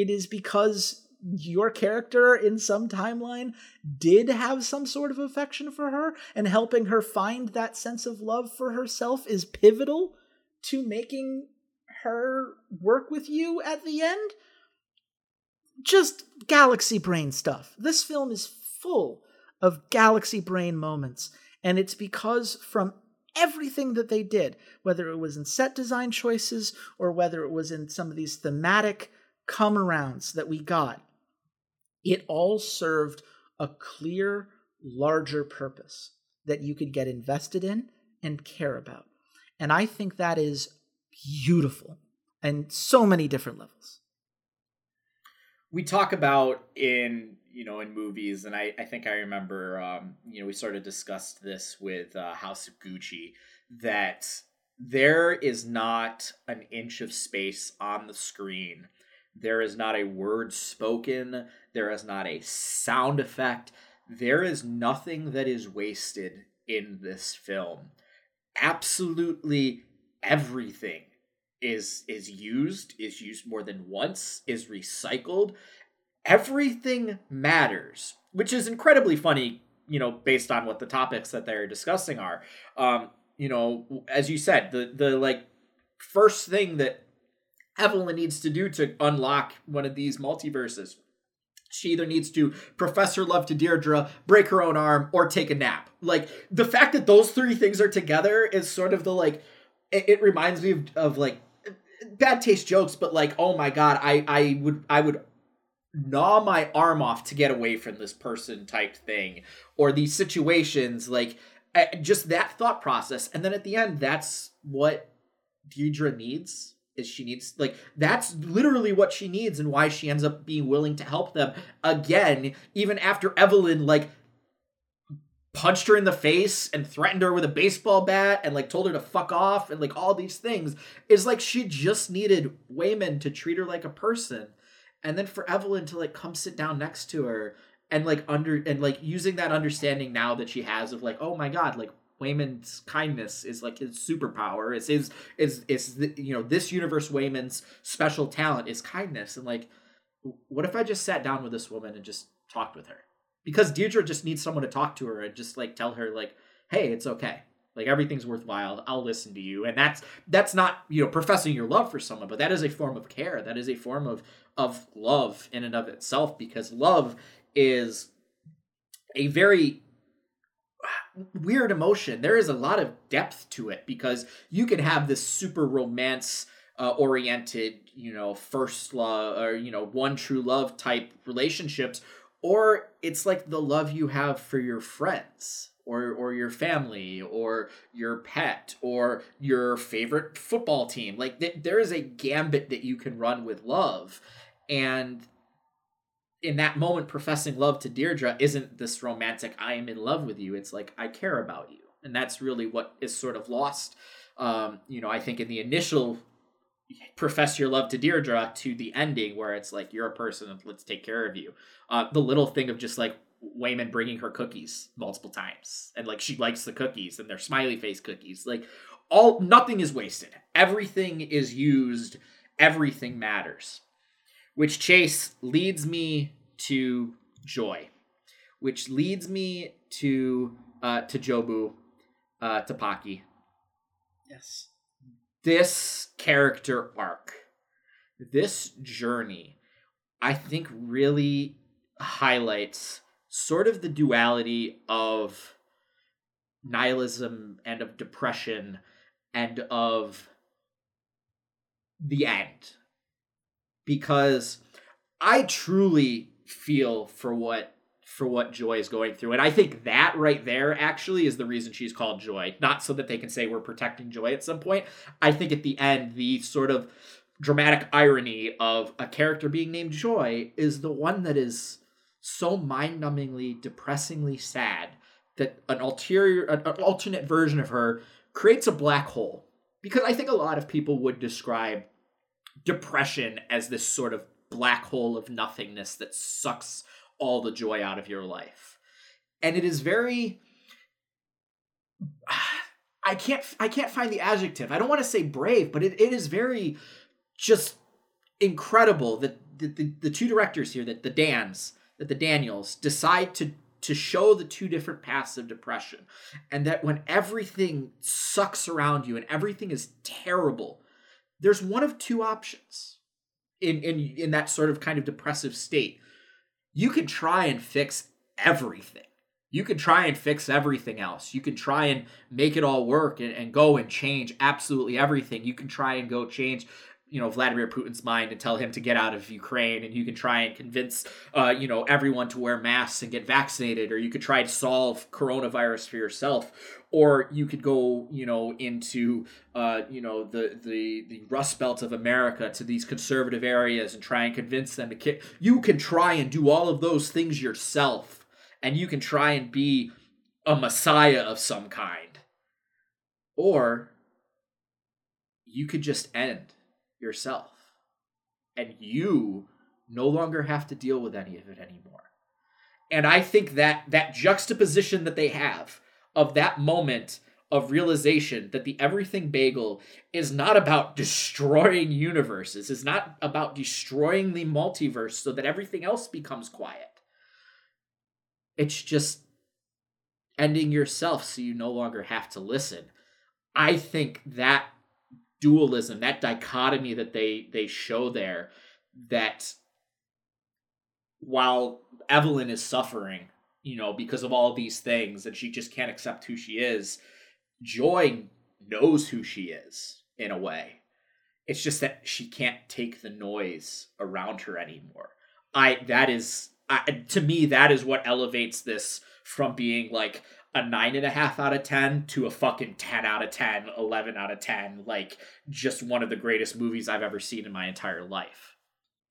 it is because your character in some timeline did have some sort of affection for her, and helping her find that sense of love for herself is pivotal to making her work with you at the end. Just galaxy brain stuff. This film is full of galaxy brain moments, and it's because from everything that they did, whether it was in set design choices or whether it was in some of these thematic come arounds that we got, it all served a clear, larger purpose that you could get invested in and care about. And I think that is beautiful and so many different levels. We talk about in you know in movies, and I, I think I remember um, you know we sort of discussed this with uh, House of Gucci that there is not an inch of space on the screen. There is not a word spoken. There is not a sound effect. There is nothing that is wasted in this film. Absolutely everything is is used, is used more than once, is recycled. Everything matters, which is incredibly funny, you know, based on what the topics that they're discussing are. Um, you know, as you said, the the like first thing that Evelyn needs to do to unlock one of these multiverses she either needs to profess her love to Deirdre, break her own arm, or take a nap. Like the fact that those three things are together is sort of the like. It, it reminds me of, of like bad taste jokes, but like, oh my god, I I would I would gnaw my arm off to get away from this person type thing, or these situations like eh, just that thought process, and then at the end, that's what Deirdre needs is she needs like that's literally what she needs and why she ends up being willing to help them again even after Evelyn like punched her in the face and threatened her with a baseball bat and like told her to fuck off and like all these things is like she just needed Waymond to treat her like a person. And then for Evelyn to like come sit down next to her and like under and like using that understanding now that she has of like oh my god like Waymond's kindness is like his superpower. It's his is is you know this universe Waymond's special talent is kindness. And like, what if I just sat down with this woman and just talked with her? Because Deirdre just needs someone to talk to her and just like tell her like, hey, it's okay. Like everything's worthwhile. I'll listen to you. And that's that's not you know professing your love for someone, but that is a form of care. That is a form of of love in and of itself. Because love is a very weird emotion. There is a lot of depth to it because you can have this super romance uh, oriented, you know, first love or you know, one true love type relationships or it's like the love you have for your friends or or your family or your pet or your favorite football team. Like th- there is a gambit that you can run with love and in that moment professing love to Deirdre isn't this romantic I am in love with you. It's like I care about you. And that's really what is sort of lost. Um, you know, I think in the initial profess your love to Deirdre to the ending where it's like you're a person let's take care of you. Uh, the little thing of just like Waymond bringing her cookies multiple times and like she likes the cookies and they're smiley face cookies. Like all nothing is wasted. Everything is used. Everything matters which chase leads me to joy, which leads me to uh, to Jobu, uh, to Paki. Yes. This character arc, this journey, I think really highlights sort of the duality of nihilism and of depression and of the end because I truly feel for what for what Joy is going through. And I think that right there actually is the reason she's called Joy. Not so that they can say we're protecting Joy at some point. I think at the end, the sort of dramatic irony of a character being named Joy is the one that is so mind numbingly, depressingly sad that an ulterior, an alternate version of her creates a black hole. Because I think a lot of people would describe depression as this sort of black hole of nothingness that sucks all the joy out of your life. And it is very I can't I can't find the adjective. I don't want to say brave, but it, it is very just incredible that the, the, the two directors here, that the Dans, that the Daniels decide to to show the two different paths of depression and that when everything sucks around you and everything is terrible there's one of two options in in in that sort of kind of depressive state. You can try and fix everything. You can try and fix everything else. You can try and make it all work and, and go and change absolutely everything. You can try and go change you know Vladimir Putin's mind and tell him to get out of Ukraine, and you can try and convince uh, you know everyone to wear masks and get vaccinated, or you could try to solve coronavirus for yourself, or you could go you know into uh, you know the the the Rust Belt of America to these conservative areas and try and convince them to kick. You can try and do all of those things yourself, and you can try and be a messiah of some kind, or you could just end yourself and you no longer have to deal with any of it anymore. And I think that that juxtaposition that they have of that moment of realization that the everything bagel is not about destroying universes, is not about destroying the multiverse so that everything else becomes quiet. It's just ending yourself so you no longer have to listen. I think that dualism, that dichotomy that they they show there that while Evelyn is suffering, you know, because of all these things and she just can't accept who she is, Joy knows who she is in a way. It's just that she can't take the noise around her anymore. I that is I, to me that is what elevates this from being like a nine and a half out of 10 to a fucking 10 out of 10, 11 out of 10. Like, just one of the greatest movies I've ever seen in my entire life.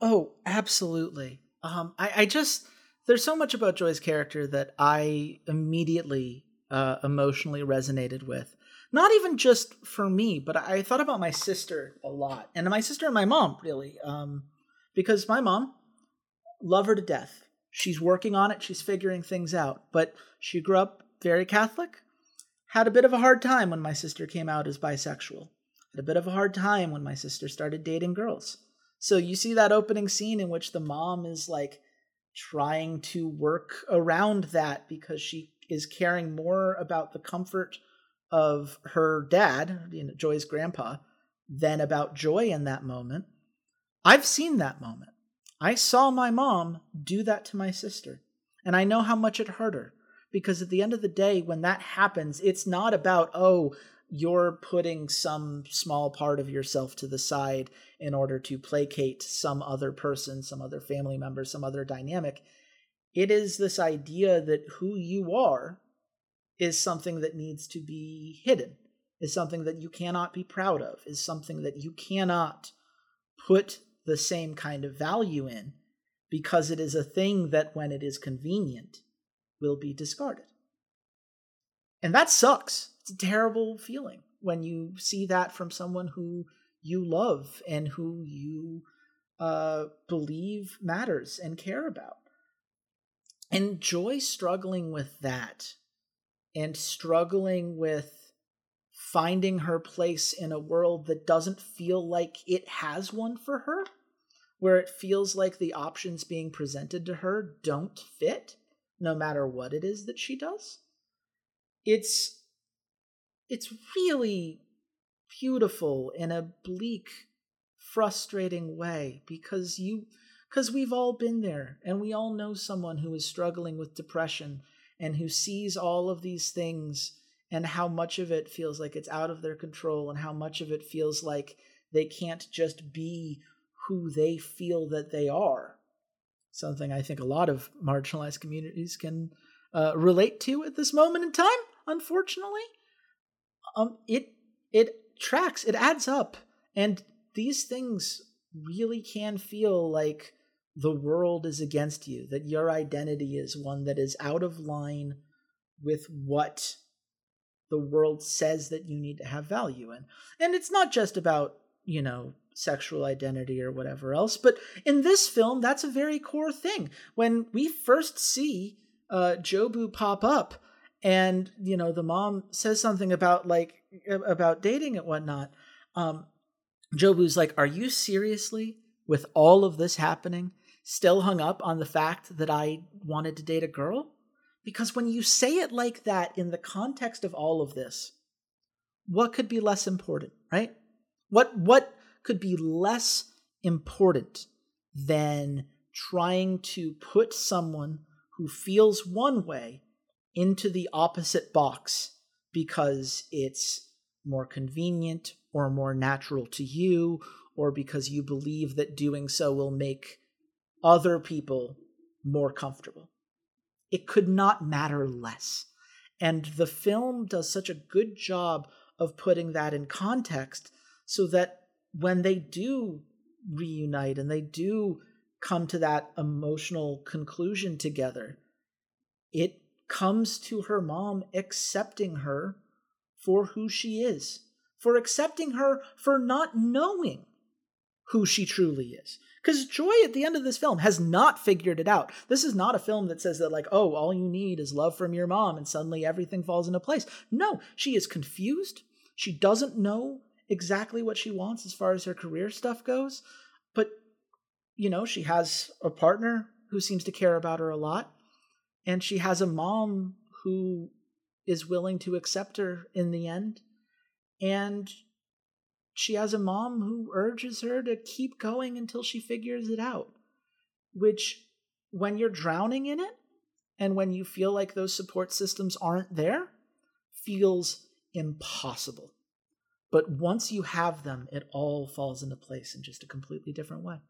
Oh, absolutely. Um, I, I just, there's so much about Joy's character that I immediately uh, emotionally resonated with. Not even just for me, but I thought about my sister a lot, and my sister and my mom really, um, because my mom, love her to death. She's working on it. She's figuring things out. But she grew up very Catholic. Had a bit of a hard time when my sister came out as bisexual. Had a bit of a hard time when my sister started dating girls. So you see that opening scene in which the mom is like trying to work around that because she is caring more about the comfort of her dad, you know, Joy's grandpa, than about Joy in that moment. I've seen that moment. I saw my mom do that to my sister, and I know how much it hurt her. Because at the end of the day, when that happens, it's not about, oh, you're putting some small part of yourself to the side in order to placate some other person, some other family member, some other dynamic. It is this idea that who you are is something that needs to be hidden, is something that you cannot be proud of, is something that you cannot put the same kind of value in because it is a thing that when it is convenient will be discarded. And that sucks. It's a terrible feeling when you see that from someone who you love and who you uh, believe matters and care about. And Joy struggling with that and struggling with finding her place in a world that doesn't feel like it has one for her, where it feels like the options being presented to her don't fit no matter what it is that she does. It's it's really beautiful in a bleak frustrating way because you because we've all been there and we all know someone who is struggling with depression and who sees all of these things and how much of it feels like it's out of their control and how much of it feels like they can't just be who they feel that they are something I think a lot of marginalized communities can uh, relate to at this moment in time. Unfortunately, um, it it tracks, it adds up, and these things really can feel like the world is against you. That your identity is one that is out of line with what the world says that you need to have value in, and it's not just about you know sexual identity or whatever else. But in this film, that's a very core thing. When we first see uh, Jobu pop up, and you know the mom says something about like about dating and whatnot. Um, Jobu's like, "Are you seriously, with all of this happening, still hung up on the fact that I wanted to date a girl?" Because when you say it like that in the context of all of this, what could be less important, right? What what could be less important than trying to put someone who feels one way into the opposite box because it's more convenient or more natural to you, or because you believe that doing so will make other people more comfortable. It could not matter less. And the film does such a good job of putting that in context so that when they do reunite and they do come to that emotional conclusion together, it comes to her mom accepting her for who she is, for accepting her for not knowing who she truly is. Because Joy at the end of this film has not figured it out. This is not a film that says that, like, oh, all you need is love from your mom and suddenly everything falls into place. No, she is confused. She doesn't know exactly what she wants as far as her career stuff goes. But, you know, she has a partner who seems to care about her a lot. And she has a mom who is willing to accept her in the end. And she has a mom who urges her to keep going until she figures it out. Which, when you're drowning in it, and when you feel like those support systems aren't there, feels impossible. But once you have them, it all falls into place in just a completely different way.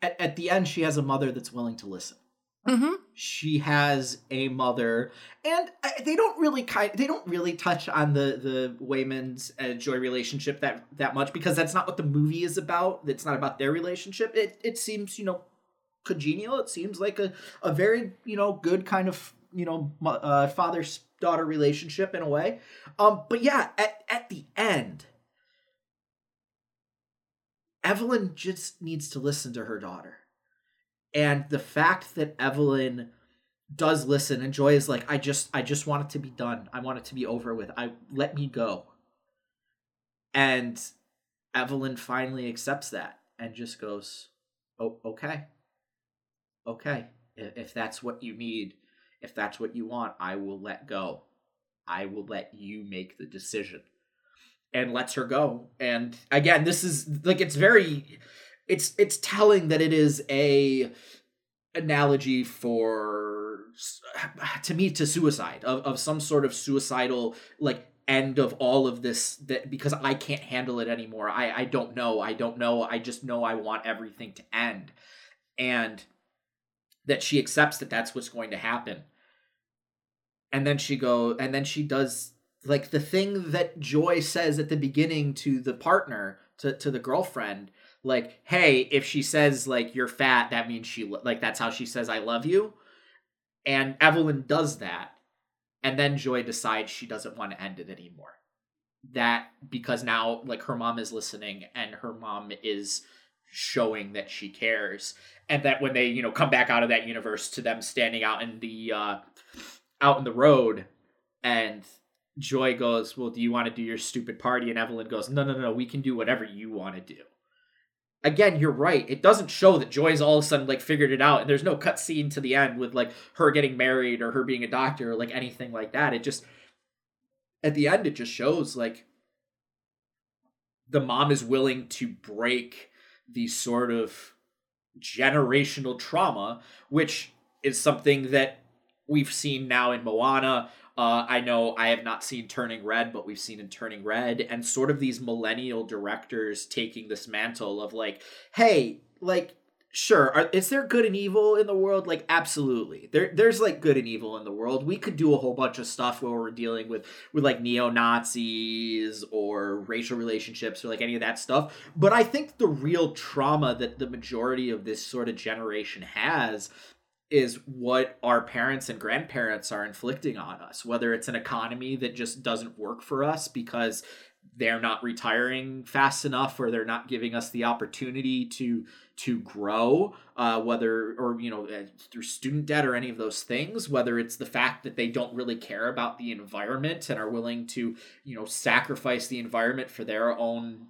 At, at the end, she has a mother that's willing to listen. Mm-hmm. She has a mother, and they don't really kind. They don't really touch on the the Waymond's uh, Joy relationship that that much because that's not what the movie is about. It's not about their relationship. It it seems you know congenial. It seems like a a very you know good kind of you know uh, father daughter relationship in a way. Um, but yeah, at at the end, Evelyn just needs to listen to her daughter and the fact that Evelyn does listen and Joy is like, I just I just want it to be done. I want it to be over with. I let me go. And Evelyn finally accepts that and just goes, Oh, okay. Okay. If that's what you need, if that's what you want, I will let go. I will let you make the decision. And lets her go. And again, this is like it's very it's it's telling that it is a analogy for to me to suicide of, of some sort of suicidal like end of all of this that because I can't handle it anymore. I I don't know. I don't know. I just know I want everything to end. And that she accepts that that's what's going to happen. And then she go and then she does like the thing that Joy says at the beginning to the partner to to the girlfriend like hey if she says like you're fat that means she like that's how she says i love you. And evelyn does that and then joy decides she doesn't want to end it anymore. That because now like her mom is listening and her mom is showing that she cares and that when they you know come back out of that universe to them standing out in the uh out in the road and joy goes well do you want to do your stupid party and evelyn goes no no no we can do whatever you want to do again, you're right. It doesn't show that Joy's all of a sudden like figured it out, and there's no cut scene to the end with like her getting married or her being a doctor or like anything like that. It just at the end it just shows like the mom is willing to break the sort of generational trauma, which is something that we've seen now in Moana. Uh, I know I have not seen Turning Red, but we've seen in Turning Red, and sort of these millennial directors taking this mantle of like, hey, like, sure, are, is there good and evil in the world? Like, absolutely. There, there's like good and evil in the world. We could do a whole bunch of stuff where we're dealing with with like neo Nazis or racial relationships or like any of that stuff. But I think the real trauma that the majority of this sort of generation has is what our parents and grandparents are inflicting on us whether it's an economy that just doesn't work for us because they're not retiring fast enough or they're not giving us the opportunity to to grow uh, whether or you know uh, through student debt or any of those things whether it's the fact that they don't really care about the environment and are willing to you know sacrifice the environment for their own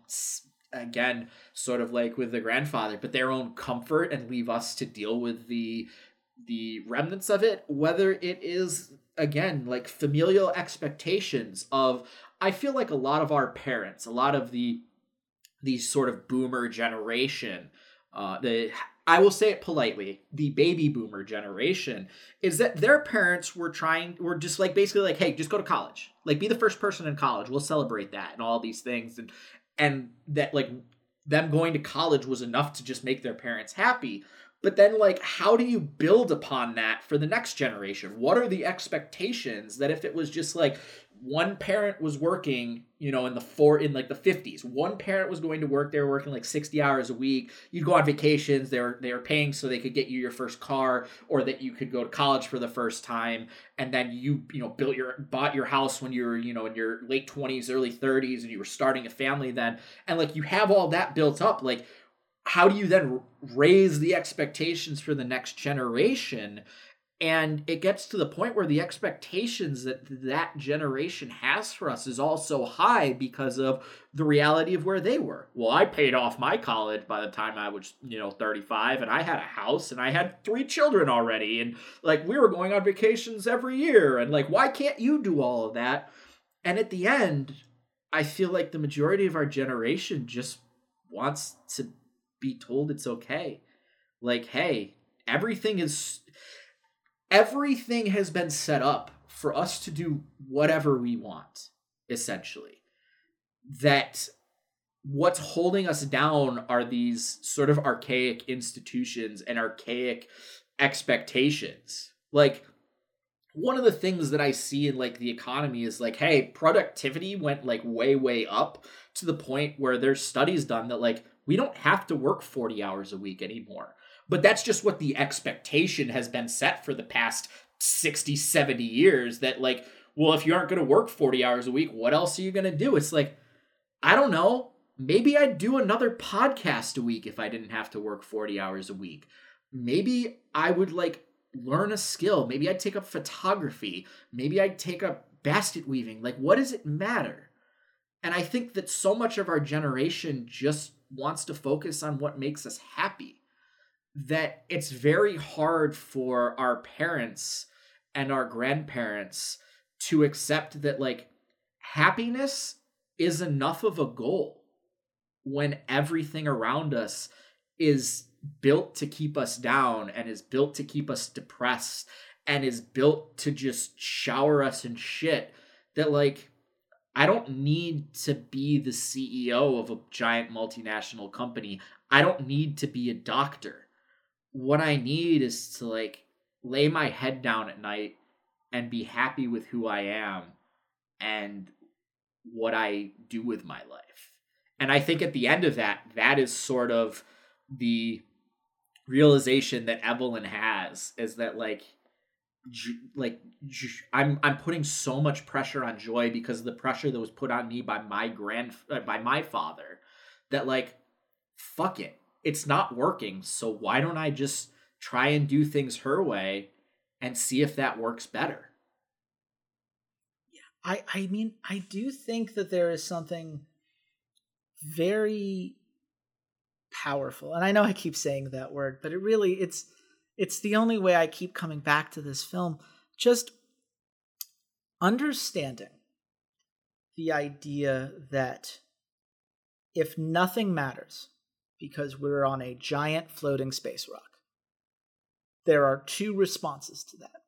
again sort of like with the grandfather but their own comfort and leave us to deal with the the remnants of it, whether it is again like familial expectations of I feel like a lot of our parents, a lot of the these sort of boomer generation, uh, the I will say it politely, the baby boomer generation is that their parents were trying were just like basically like, hey, just go to college. Like be the first person in college. We'll celebrate that and all these things. And and that like them going to college was enough to just make their parents happy. But then, like, how do you build upon that for the next generation? What are the expectations that if it was just like, one parent was working, you know, in the four in like the 50s. One parent was going to work, they were working like 60 hours a week. You'd go on vacations, they were they were paying so they could get you your first car or that you could go to college for the first time and then you, you know, built your bought your house when you were, you know, in your late 20s, early 30s and you were starting a family then. And like you have all that built up like how do you then raise the expectations for the next generation? And it gets to the point where the expectations that that generation has for us is all so high because of the reality of where they were. Well i paid off my college by the time i was you know 35 and i had a house and i had three children already and like we were going on vacations every year and like why can't you do all of that? And at the end i feel like the majority of our generation just wants to be told it's okay like hey everything is everything has been set up for us to do whatever we want, essentially. That what's holding us down are these sort of archaic institutions and archaic expectations. Like, one of the things that I see in like the economy is like, hey, productivity went like way, way up to the point where there's studies done that like we don't have to work 40 hours a week anymore. But that's just what the expectation has been set for the past 60, 70 years that, like, well, if you aren't going to work 40 hours a week, what else are you going to do? It's like, I don't know. Maybe I'd do another podcast a week if I didn't have to work 40 hours a week. Maybe I would like learn a skill. Maybe I'd take up photography. Maybe I'd take up basket weaving. Like, what does it matter? And I think that so much of our generation just wants to focus on what makes us happy that it's very hard for our parents and our grandparents to accept that like happiness is enough of a goal when everything around us is built to keep us down and is built to keep us depressed and is built to just shower us in shit that like I don't need to be the CEO of a giant multinational company. I don't need to be a doctor what I need is to like lay my head down at night and be happy with who I am and what I do with my life. And I think at the end of that, that is sort of the realization that Evelyn has is that like like I'm I'm putting so much pressure on Joy because of the pressure that was put on me by my grand uh, by my father that like fuck it it's not working. So why don't I just try and do things her way and see if that works better? Yeah, I I mean, I do think that there is something very powerful. And I know I keep saying that word, but it really it's it's the only way I keep coming back to this film. Just understanding the idea that if nothing matters, because we're on a giant floating space rock. There are two responses to that.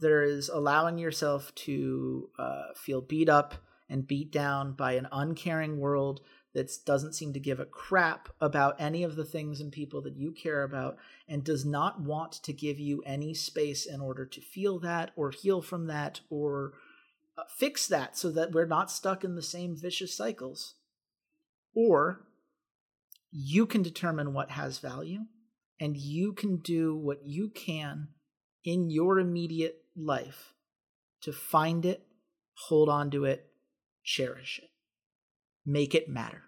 There is allowing yourself to uh, feel beat up and beat down by an uncaring world that doesn't seem to give a crap about any of the things and people that you care about and does not want to give you any space in order to feel that or heal from that or uh, fix that so that we're not stuck in the same vicious cycles. Or you can determine what has value and you can do what you can in your immediate life to find it, hold on to it, cherish it, make it matter.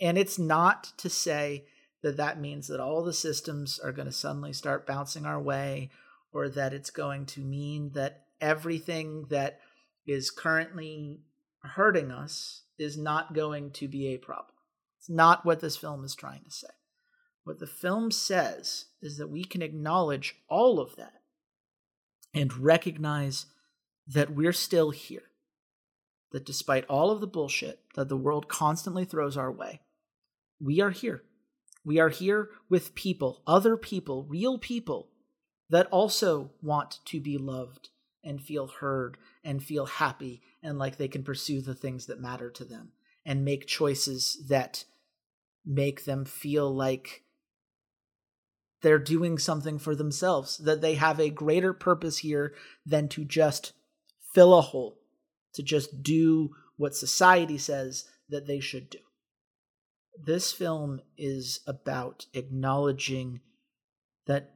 And it's not to say that that means that all the systems are going to suddenly start bouncing our way or that it's going to mean that everything that is currently hurting us is not going to be a problem. It's not what this film is trying to say. What the film says is that we can acknowledge all of that and recognize that we're still here. That despite all of the bullshit that the world constantly throws our way, we are here. We are here with people, other people, real people that also want to be loved and feel heard and feel happy and like they can pursue the things that matter to them and make choices that make them feel like they're doing something for themselves, that they have a greater purpose here than to just fill a hole, to just do what society says that they should do. This film is about acknowledging that,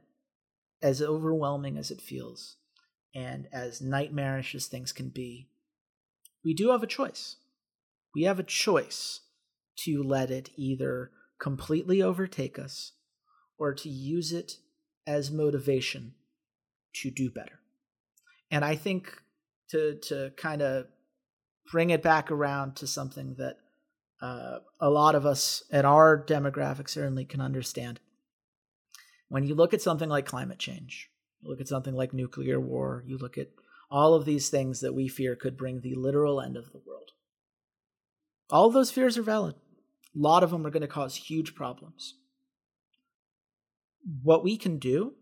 as overwhelming as it feels, and as nightmarish as things can be, we do have a choice. We have a choice to let it either completely overtake us or to use it as motivation to do better. And I think to to kind of bring it back around to something that uh, a lot of us at our demographic certainly can understand. When you look at something like climate change, you look at something like nuclear war, you look at all of these things that we fear could bring the literal end of the world. All those fears are valid. A lot of them are going to cause huge problems. What we can do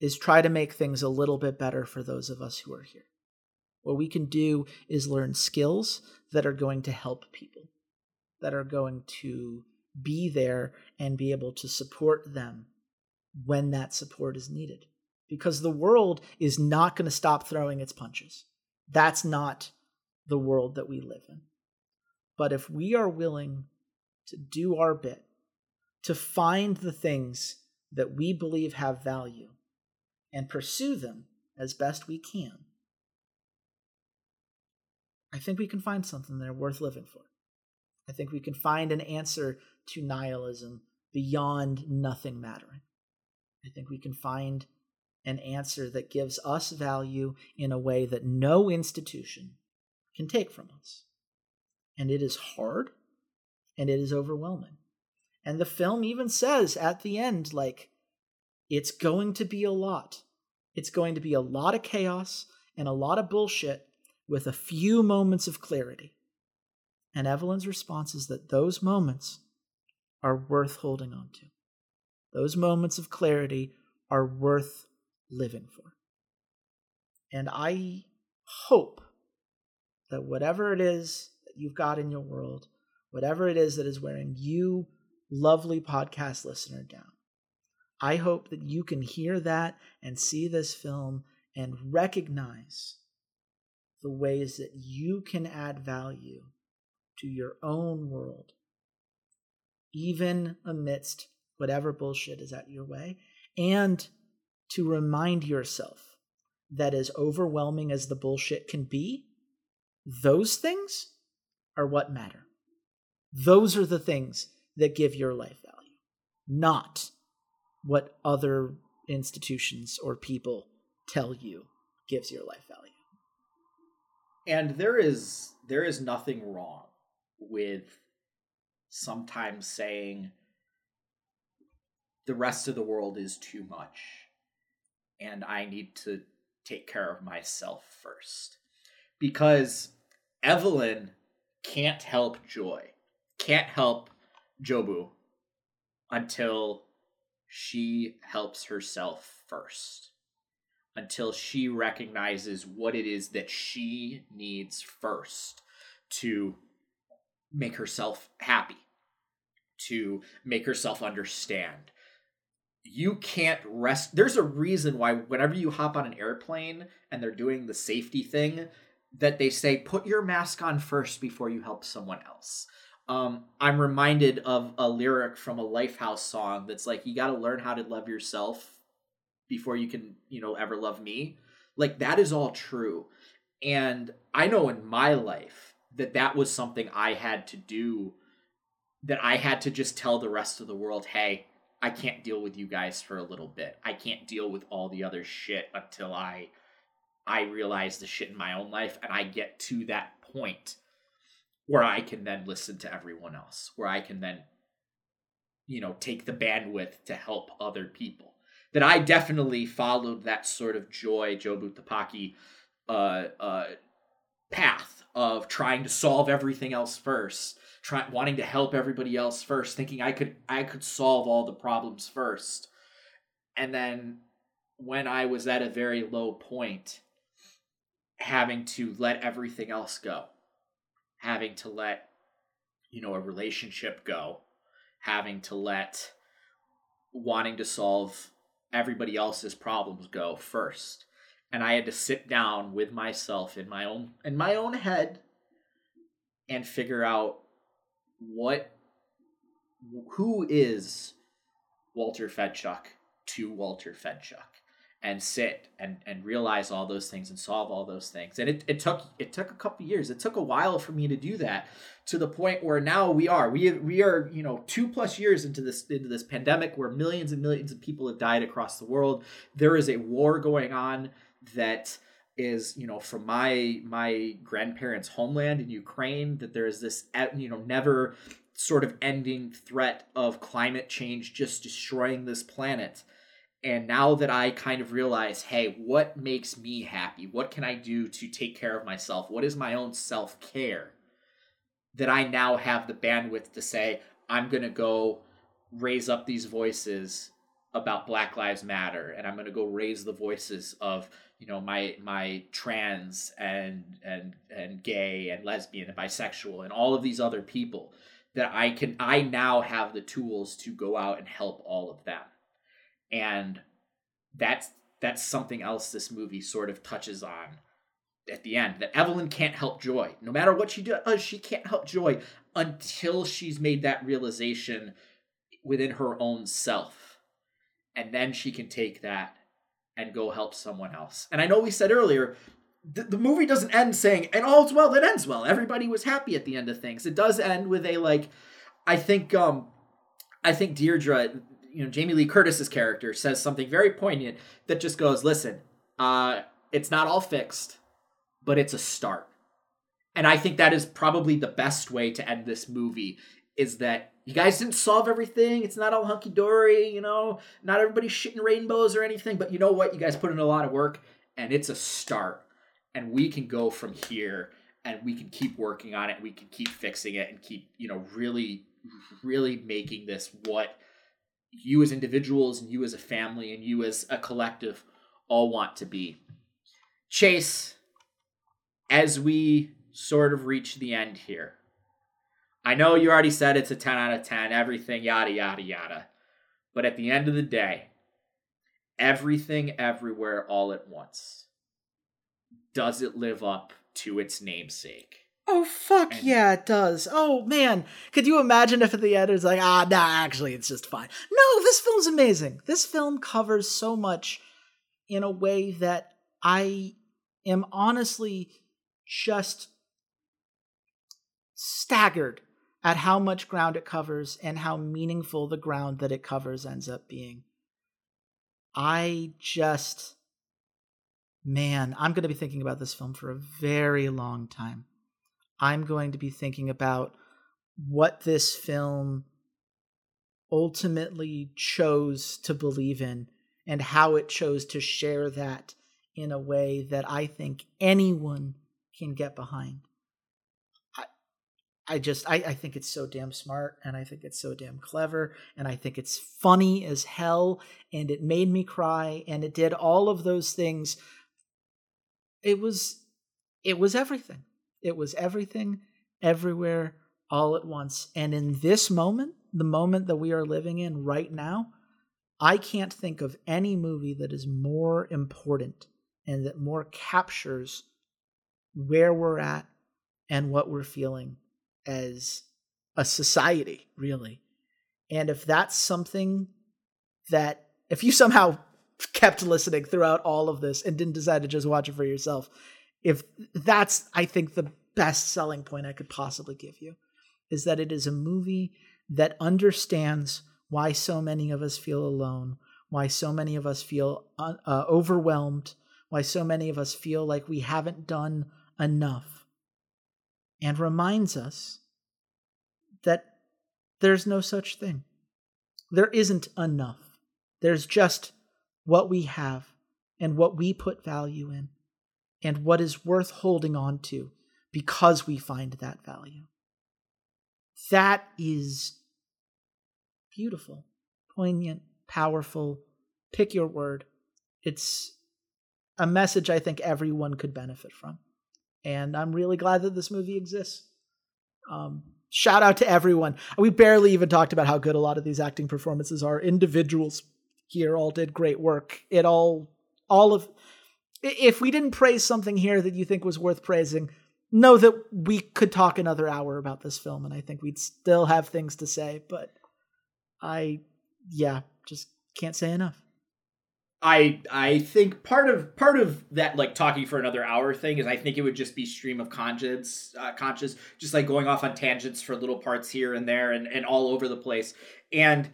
is try to make things a little bit better for those of us who are here. What we can do is learn skills that are going to help people, that are going to be there and be able to support them when that support is needed. Because the world is not going to stop throwing its punches. That's not the world that we live in. But if we are willing to do our bit, to find the things that we believe have value, and pursue them as best we can, I think we can find something there worth living for. I think we can find an answer to nihilism beyond nothing mattering. I think we can find an answer that gives us value in a way that no institution can take from us. And it is hard and it is overwhelming. And the film even says at the end, like, it's going to be a lot. It's going to be a lot of chaos and a lot of bullshit with a few moments of clarity. And Evelyn's response is that those moments are worth holding on to. Those moments of clarity are worth living for. And I hope that whatever it is that you've got in your world, whatever it is that is wearing you, lovely podcast listener, down, I hope that you can hear that and see this film and recognize the ways that you can add value to your own world, even amidst whatever bullshit is at your way, and to remind yourself that as overwhelming as the bullshit can be, those things are what matter. Those are the things that give your life value, not what other institutions or people tell you gives your life value. And there is there is nothing wrong with sometimes saying the rest of the world is too much and I need to take care of myself first. Because Evelyn can't help Joy, can't help Jobu until she helps herself first until she recognizes what it is that she needs first to make herself happy, to make herself understand. You can't rest. There's a reason why, whenever you hop on an airplane and they're doing the safety thing, that they say put your mask on first before you help someone else um, I'm reminded of a lyric from a Lifehouse song that's like, you got to learn how to love yourself before you can, you know, ever love me. Like, that is all true. And I know in my life that that was something I had to do, that I had to just tell the rest of the world, hey, I can't deal with you guys for a little bit. I can't deal with all the other shit until I I realize the shit in my own life and I get to that point where I can then listen to everyone else, where I can then, you know, take the bandwidth to help other people. That I definitely followed that sort of joy, Jobu Tupaki, uh, uh, path of trying to solve everything else first, trying wanting to help everybody else first, thinking I could I could solve all the problems first, and then when I was at a very low point, having to let everything else go having to let you know a relationship go having to let wanting to solve everybody else's problems go first. And I had to sit down with myself in my own in my own head and figure out what who is Walter Fedczuk to Walter Fedczuk and sit and and realize all those things and solve all those things. And it, it took it took a couple years. It took a while for me to do that to the point where now we are. We we are you know two plus years into this into this pandemic where millions and millions of people have died across the world. There is a war going on that is you know from my my grandparents homeland in ukraine that there is this you know never sort of ending threat of climate change just destroying this planet and now that I kind of realize, hey, what makes me happy? What can I do to take care of myself? What is my own self care? That I now have the bandwidth to say, I'm going to go raise up these voices about Black Lives Matter, and I'm going to go raise the voices of you know my my trans and and and gay and lesbian and bisexual and all of these other people that I can I now have the tools to go out and help all of them and that's that's something else this movie sort of touches on at the end that Evelyn can't help Joy. No matter what she does, she can't help Joy until she's made that realization within her own self. And then she can take that and go help someone else. And I know we said earlier, the, the movie doesn't end saying, and all's well that ends well. Everybody was happy at the end of things. It does end with a like, I think, um, I think Deirdre, you know Jamie Lee Curtis's character says something very poignant that just goes, "Listen, uh, it's not all fixed, but it's a start." And I think that is probably the best way to end this movie is that you guys didn't solve everything. It's not all hunky dory, you know, not everybody's shitting rainbows or anything, but you know what? You guys put in a lot of work and it's a start. And we can go from here and we can keep working on it. We can keep fixing it and keep, you know, really, really making this what you as individuals and you as a family and you as a collective all want to be. Chase, as we sort of reach the end here, I know you already said it's a 10 out of 10, everything, yada, yada, yada. But at the end of the day, everything, everywhere, all at once, does it live up to its namesake? Oh fuck and, yeah, it does. Oh man, could you imagine if at the end it's like, ah, nah, actually, it's just fine. No, this film's amazing. This film covers so much in a way that I am honestly just staggered at how much ground it covers and how meaningful the ground that it covers ends up being. I just, man, I'm going to be thinking about this film for a very long time. I'm going to be thinking about what this film ultimately chose to believe in and how it chose to share that in a way that I think anyone can get behind. I, I just I, I think it's so damn smart and I think it's so damn clever and I think it's funny as hell and it made me cry and it did all of those things. It was it was everything. It was everything, everywhere, all at once. And in this moment, the moment that we are living in right now, I can't think of any movie that is more important and that more captures where we're at and what we're feeling as a society, really. And if that's something that, if you somehow kept listening throughout all of this and didn't decide to just watch it for yourself, if that's I think the best selling point I could possibly give you is that it is a movie that understands why so many of us feel alone, why so many of us feel uh, overwhelmed, why so many of us feel like we haven't done enough, and reminds us that there's no such thing. There isn't enough. There's just what we have and what we put value in and what is worth holding on to because we find that value. That is beautiful, poignant, powerful. Pick your word. It's a message I think everyone could benefit from. And I'm really glad that this movie exists. Um, shout out to everyone. We barely even talked about how good a lot of these acting performances are. Individuals here all did great work. It all, all of if we didn't praise something here that you think was worth praising, know that we could talk another hour about this film and I think we'd still have things to say, but I yeah, just can't say enough. I I think part of part of that like talking for another hour thing is I think it would just be stream of conscience, uh, conscious, just like going off on tangents for little parts here and there and and all over the place. And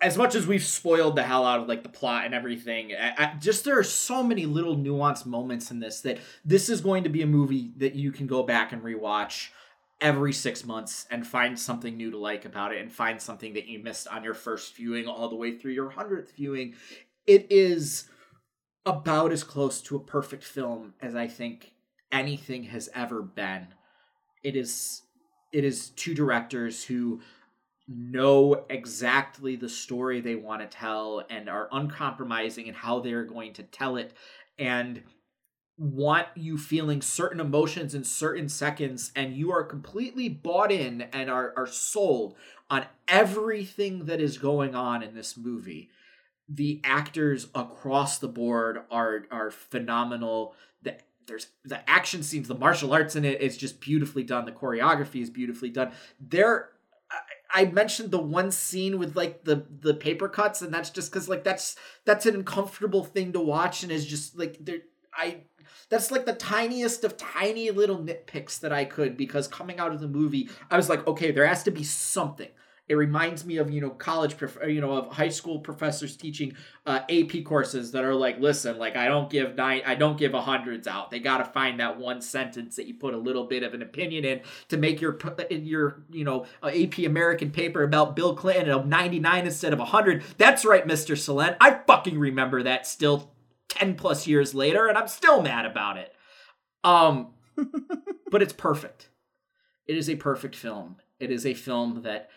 as much as we've spoiled the hell out of like the plot and everything, I, I, just there are so many little nuanced moments in this that this is going to be a movie that you can go back and rewatch every six months and find something new to like about it and find something that you missed on your first viewing all the way through your hundredth viewing it is about as close to a perfect film as I think anything has ever been. It is it is two directors who know exactly the story they want to tell and are uncompromising in how they're going to tell it and want you feeling certain emotions in certain seconds and you are completely bought in and are, are sold on everything that is going on in this movie the actors across the board are are phenomenal. The, there's the action scenes, the martial arts in it is just beautifully done. The choreography is beautifully done. There, I, mentioned the one scene with like the the paper cuts, and that's just because like that's that's an uncomfortable thing to watch, and is just like there. I that's like the tiniest of tiny little nitpicks that I could because coming out of the movie, I was like, okay, there has to be something it reminds me of you know college, prof- you know, of high school professors teaching uh, AP courses that are like, listen, like I don't give nine, I don't give a hundreds out. They got to find that one sentence that you put a little bit of an opinion in to make your your you know AP American paper about Bill Clinton of ninety nine instead of hundred. That's right, Mister Salen. I fucking remember that still ten plus years later, and I'm still mad about it. Um, but it's perfect. It is a perfect film. It is a film that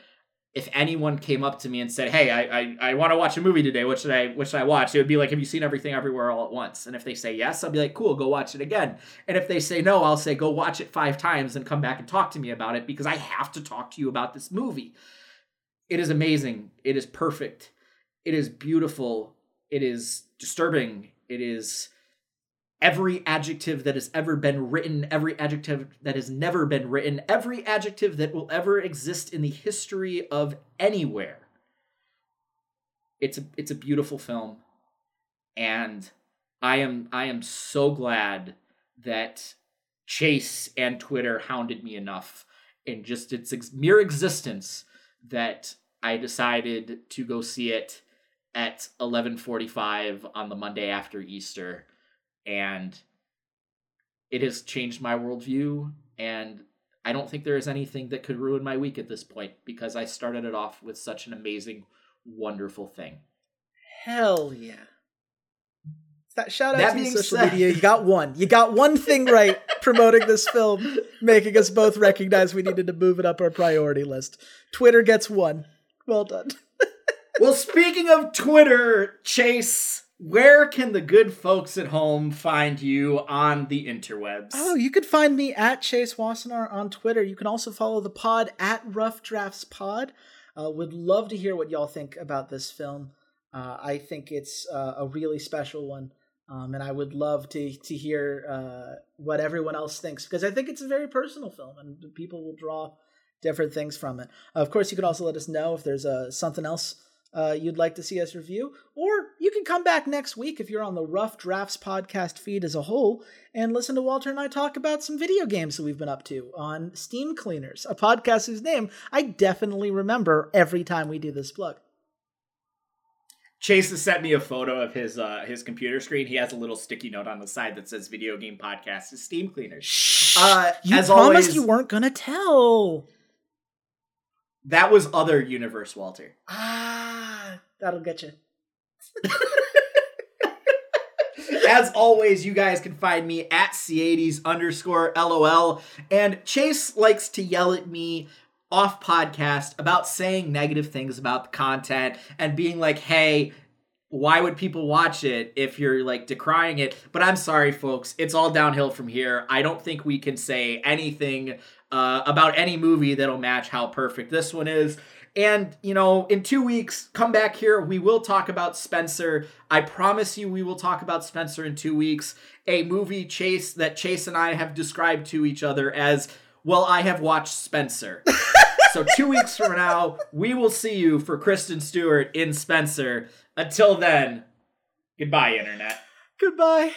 if anyone came up to me and said, "Hey, I I, I want to watch a movie today. What should I what should I watch?" It would be like, "Have you seen Everything Everywhere All at Once?" And if they say yes, I'll be like, "Cool, go watch it again." And if they say no, I'll say, "Go watch it five times and come back and talk to me about it because I have to talk to you about this movie." It is amazing. It is perfect. It is beautiful. It is disturbing. It is every adjective that has ever been written, every adjective that has never been written, every adjective that will ever exist in the history of anywhere. It's a it's a beautiful film and I am I am so glad that Chase and Twitter hounded me enough in just its ex- mere existence that I decided to go see it at 11:45 on the Monday after Easter and it has changed my worldview and i don't think there is anything that could ruin my week at this point because i started it off with such an amazing wonderful thing. Hell yeah. That shout out that to social said, media. You got one. You got one thing right promoting this film making us both recognize we needed to move it up our priority list. Twitter gets one. Well done. Well speaking of twitter chase where can the good folks at home find you on the interwebs? Oh, you could find me at Chase Wassenaar on Twitter. You can also follow the pod at Rough Drafts Pod. Uh, would love to hear what y'all think about this film. Uh, I think it's uh, a really special one, um, and I would love to to hear uh, what everyone else thinks because I think it's a very personal film, and people will draw different things from it. of course, you can also let us know if there's uh, something else uh, you'd like to see us review, or you can come back next week if you're on the Rough Drafts podcast feed as a whole and listen to Walter and I talk about some video games that we've been up to on Steam Cleaners, a podcast whose name I definitely remember every time we do this plug. Chase has sent me a photo of his uh, his computer screen. He has a little sticky note on the side that says "Video Game Podcast" is Steam Cleaners. Shh! Uh, you promised always, you weren't gonna tell. That was other universe, Walter. Ah, that'll get you. As always, you guys can find me at C80s underscore LOL. And Chase likes to yell at me off podcast about saying negative things about the content and being like, hey, why would people watch it if you're like decrying it? But I'm sorry, folks. It's all downhill from here. I don't think we can say anything uh, about any movie that'll match how perfect this one is. And, you know, in two weeks, come back here. We will talk about Spencer. I promise you, we will talk about Spencer in two weeks. A movie Chase that Chase and I have described to each other as, well, I have watched Spencer. so, two weeks from now, we will see you for Kristen Stewart in Spencer. Until then, goodbye, Internet. Goodbye.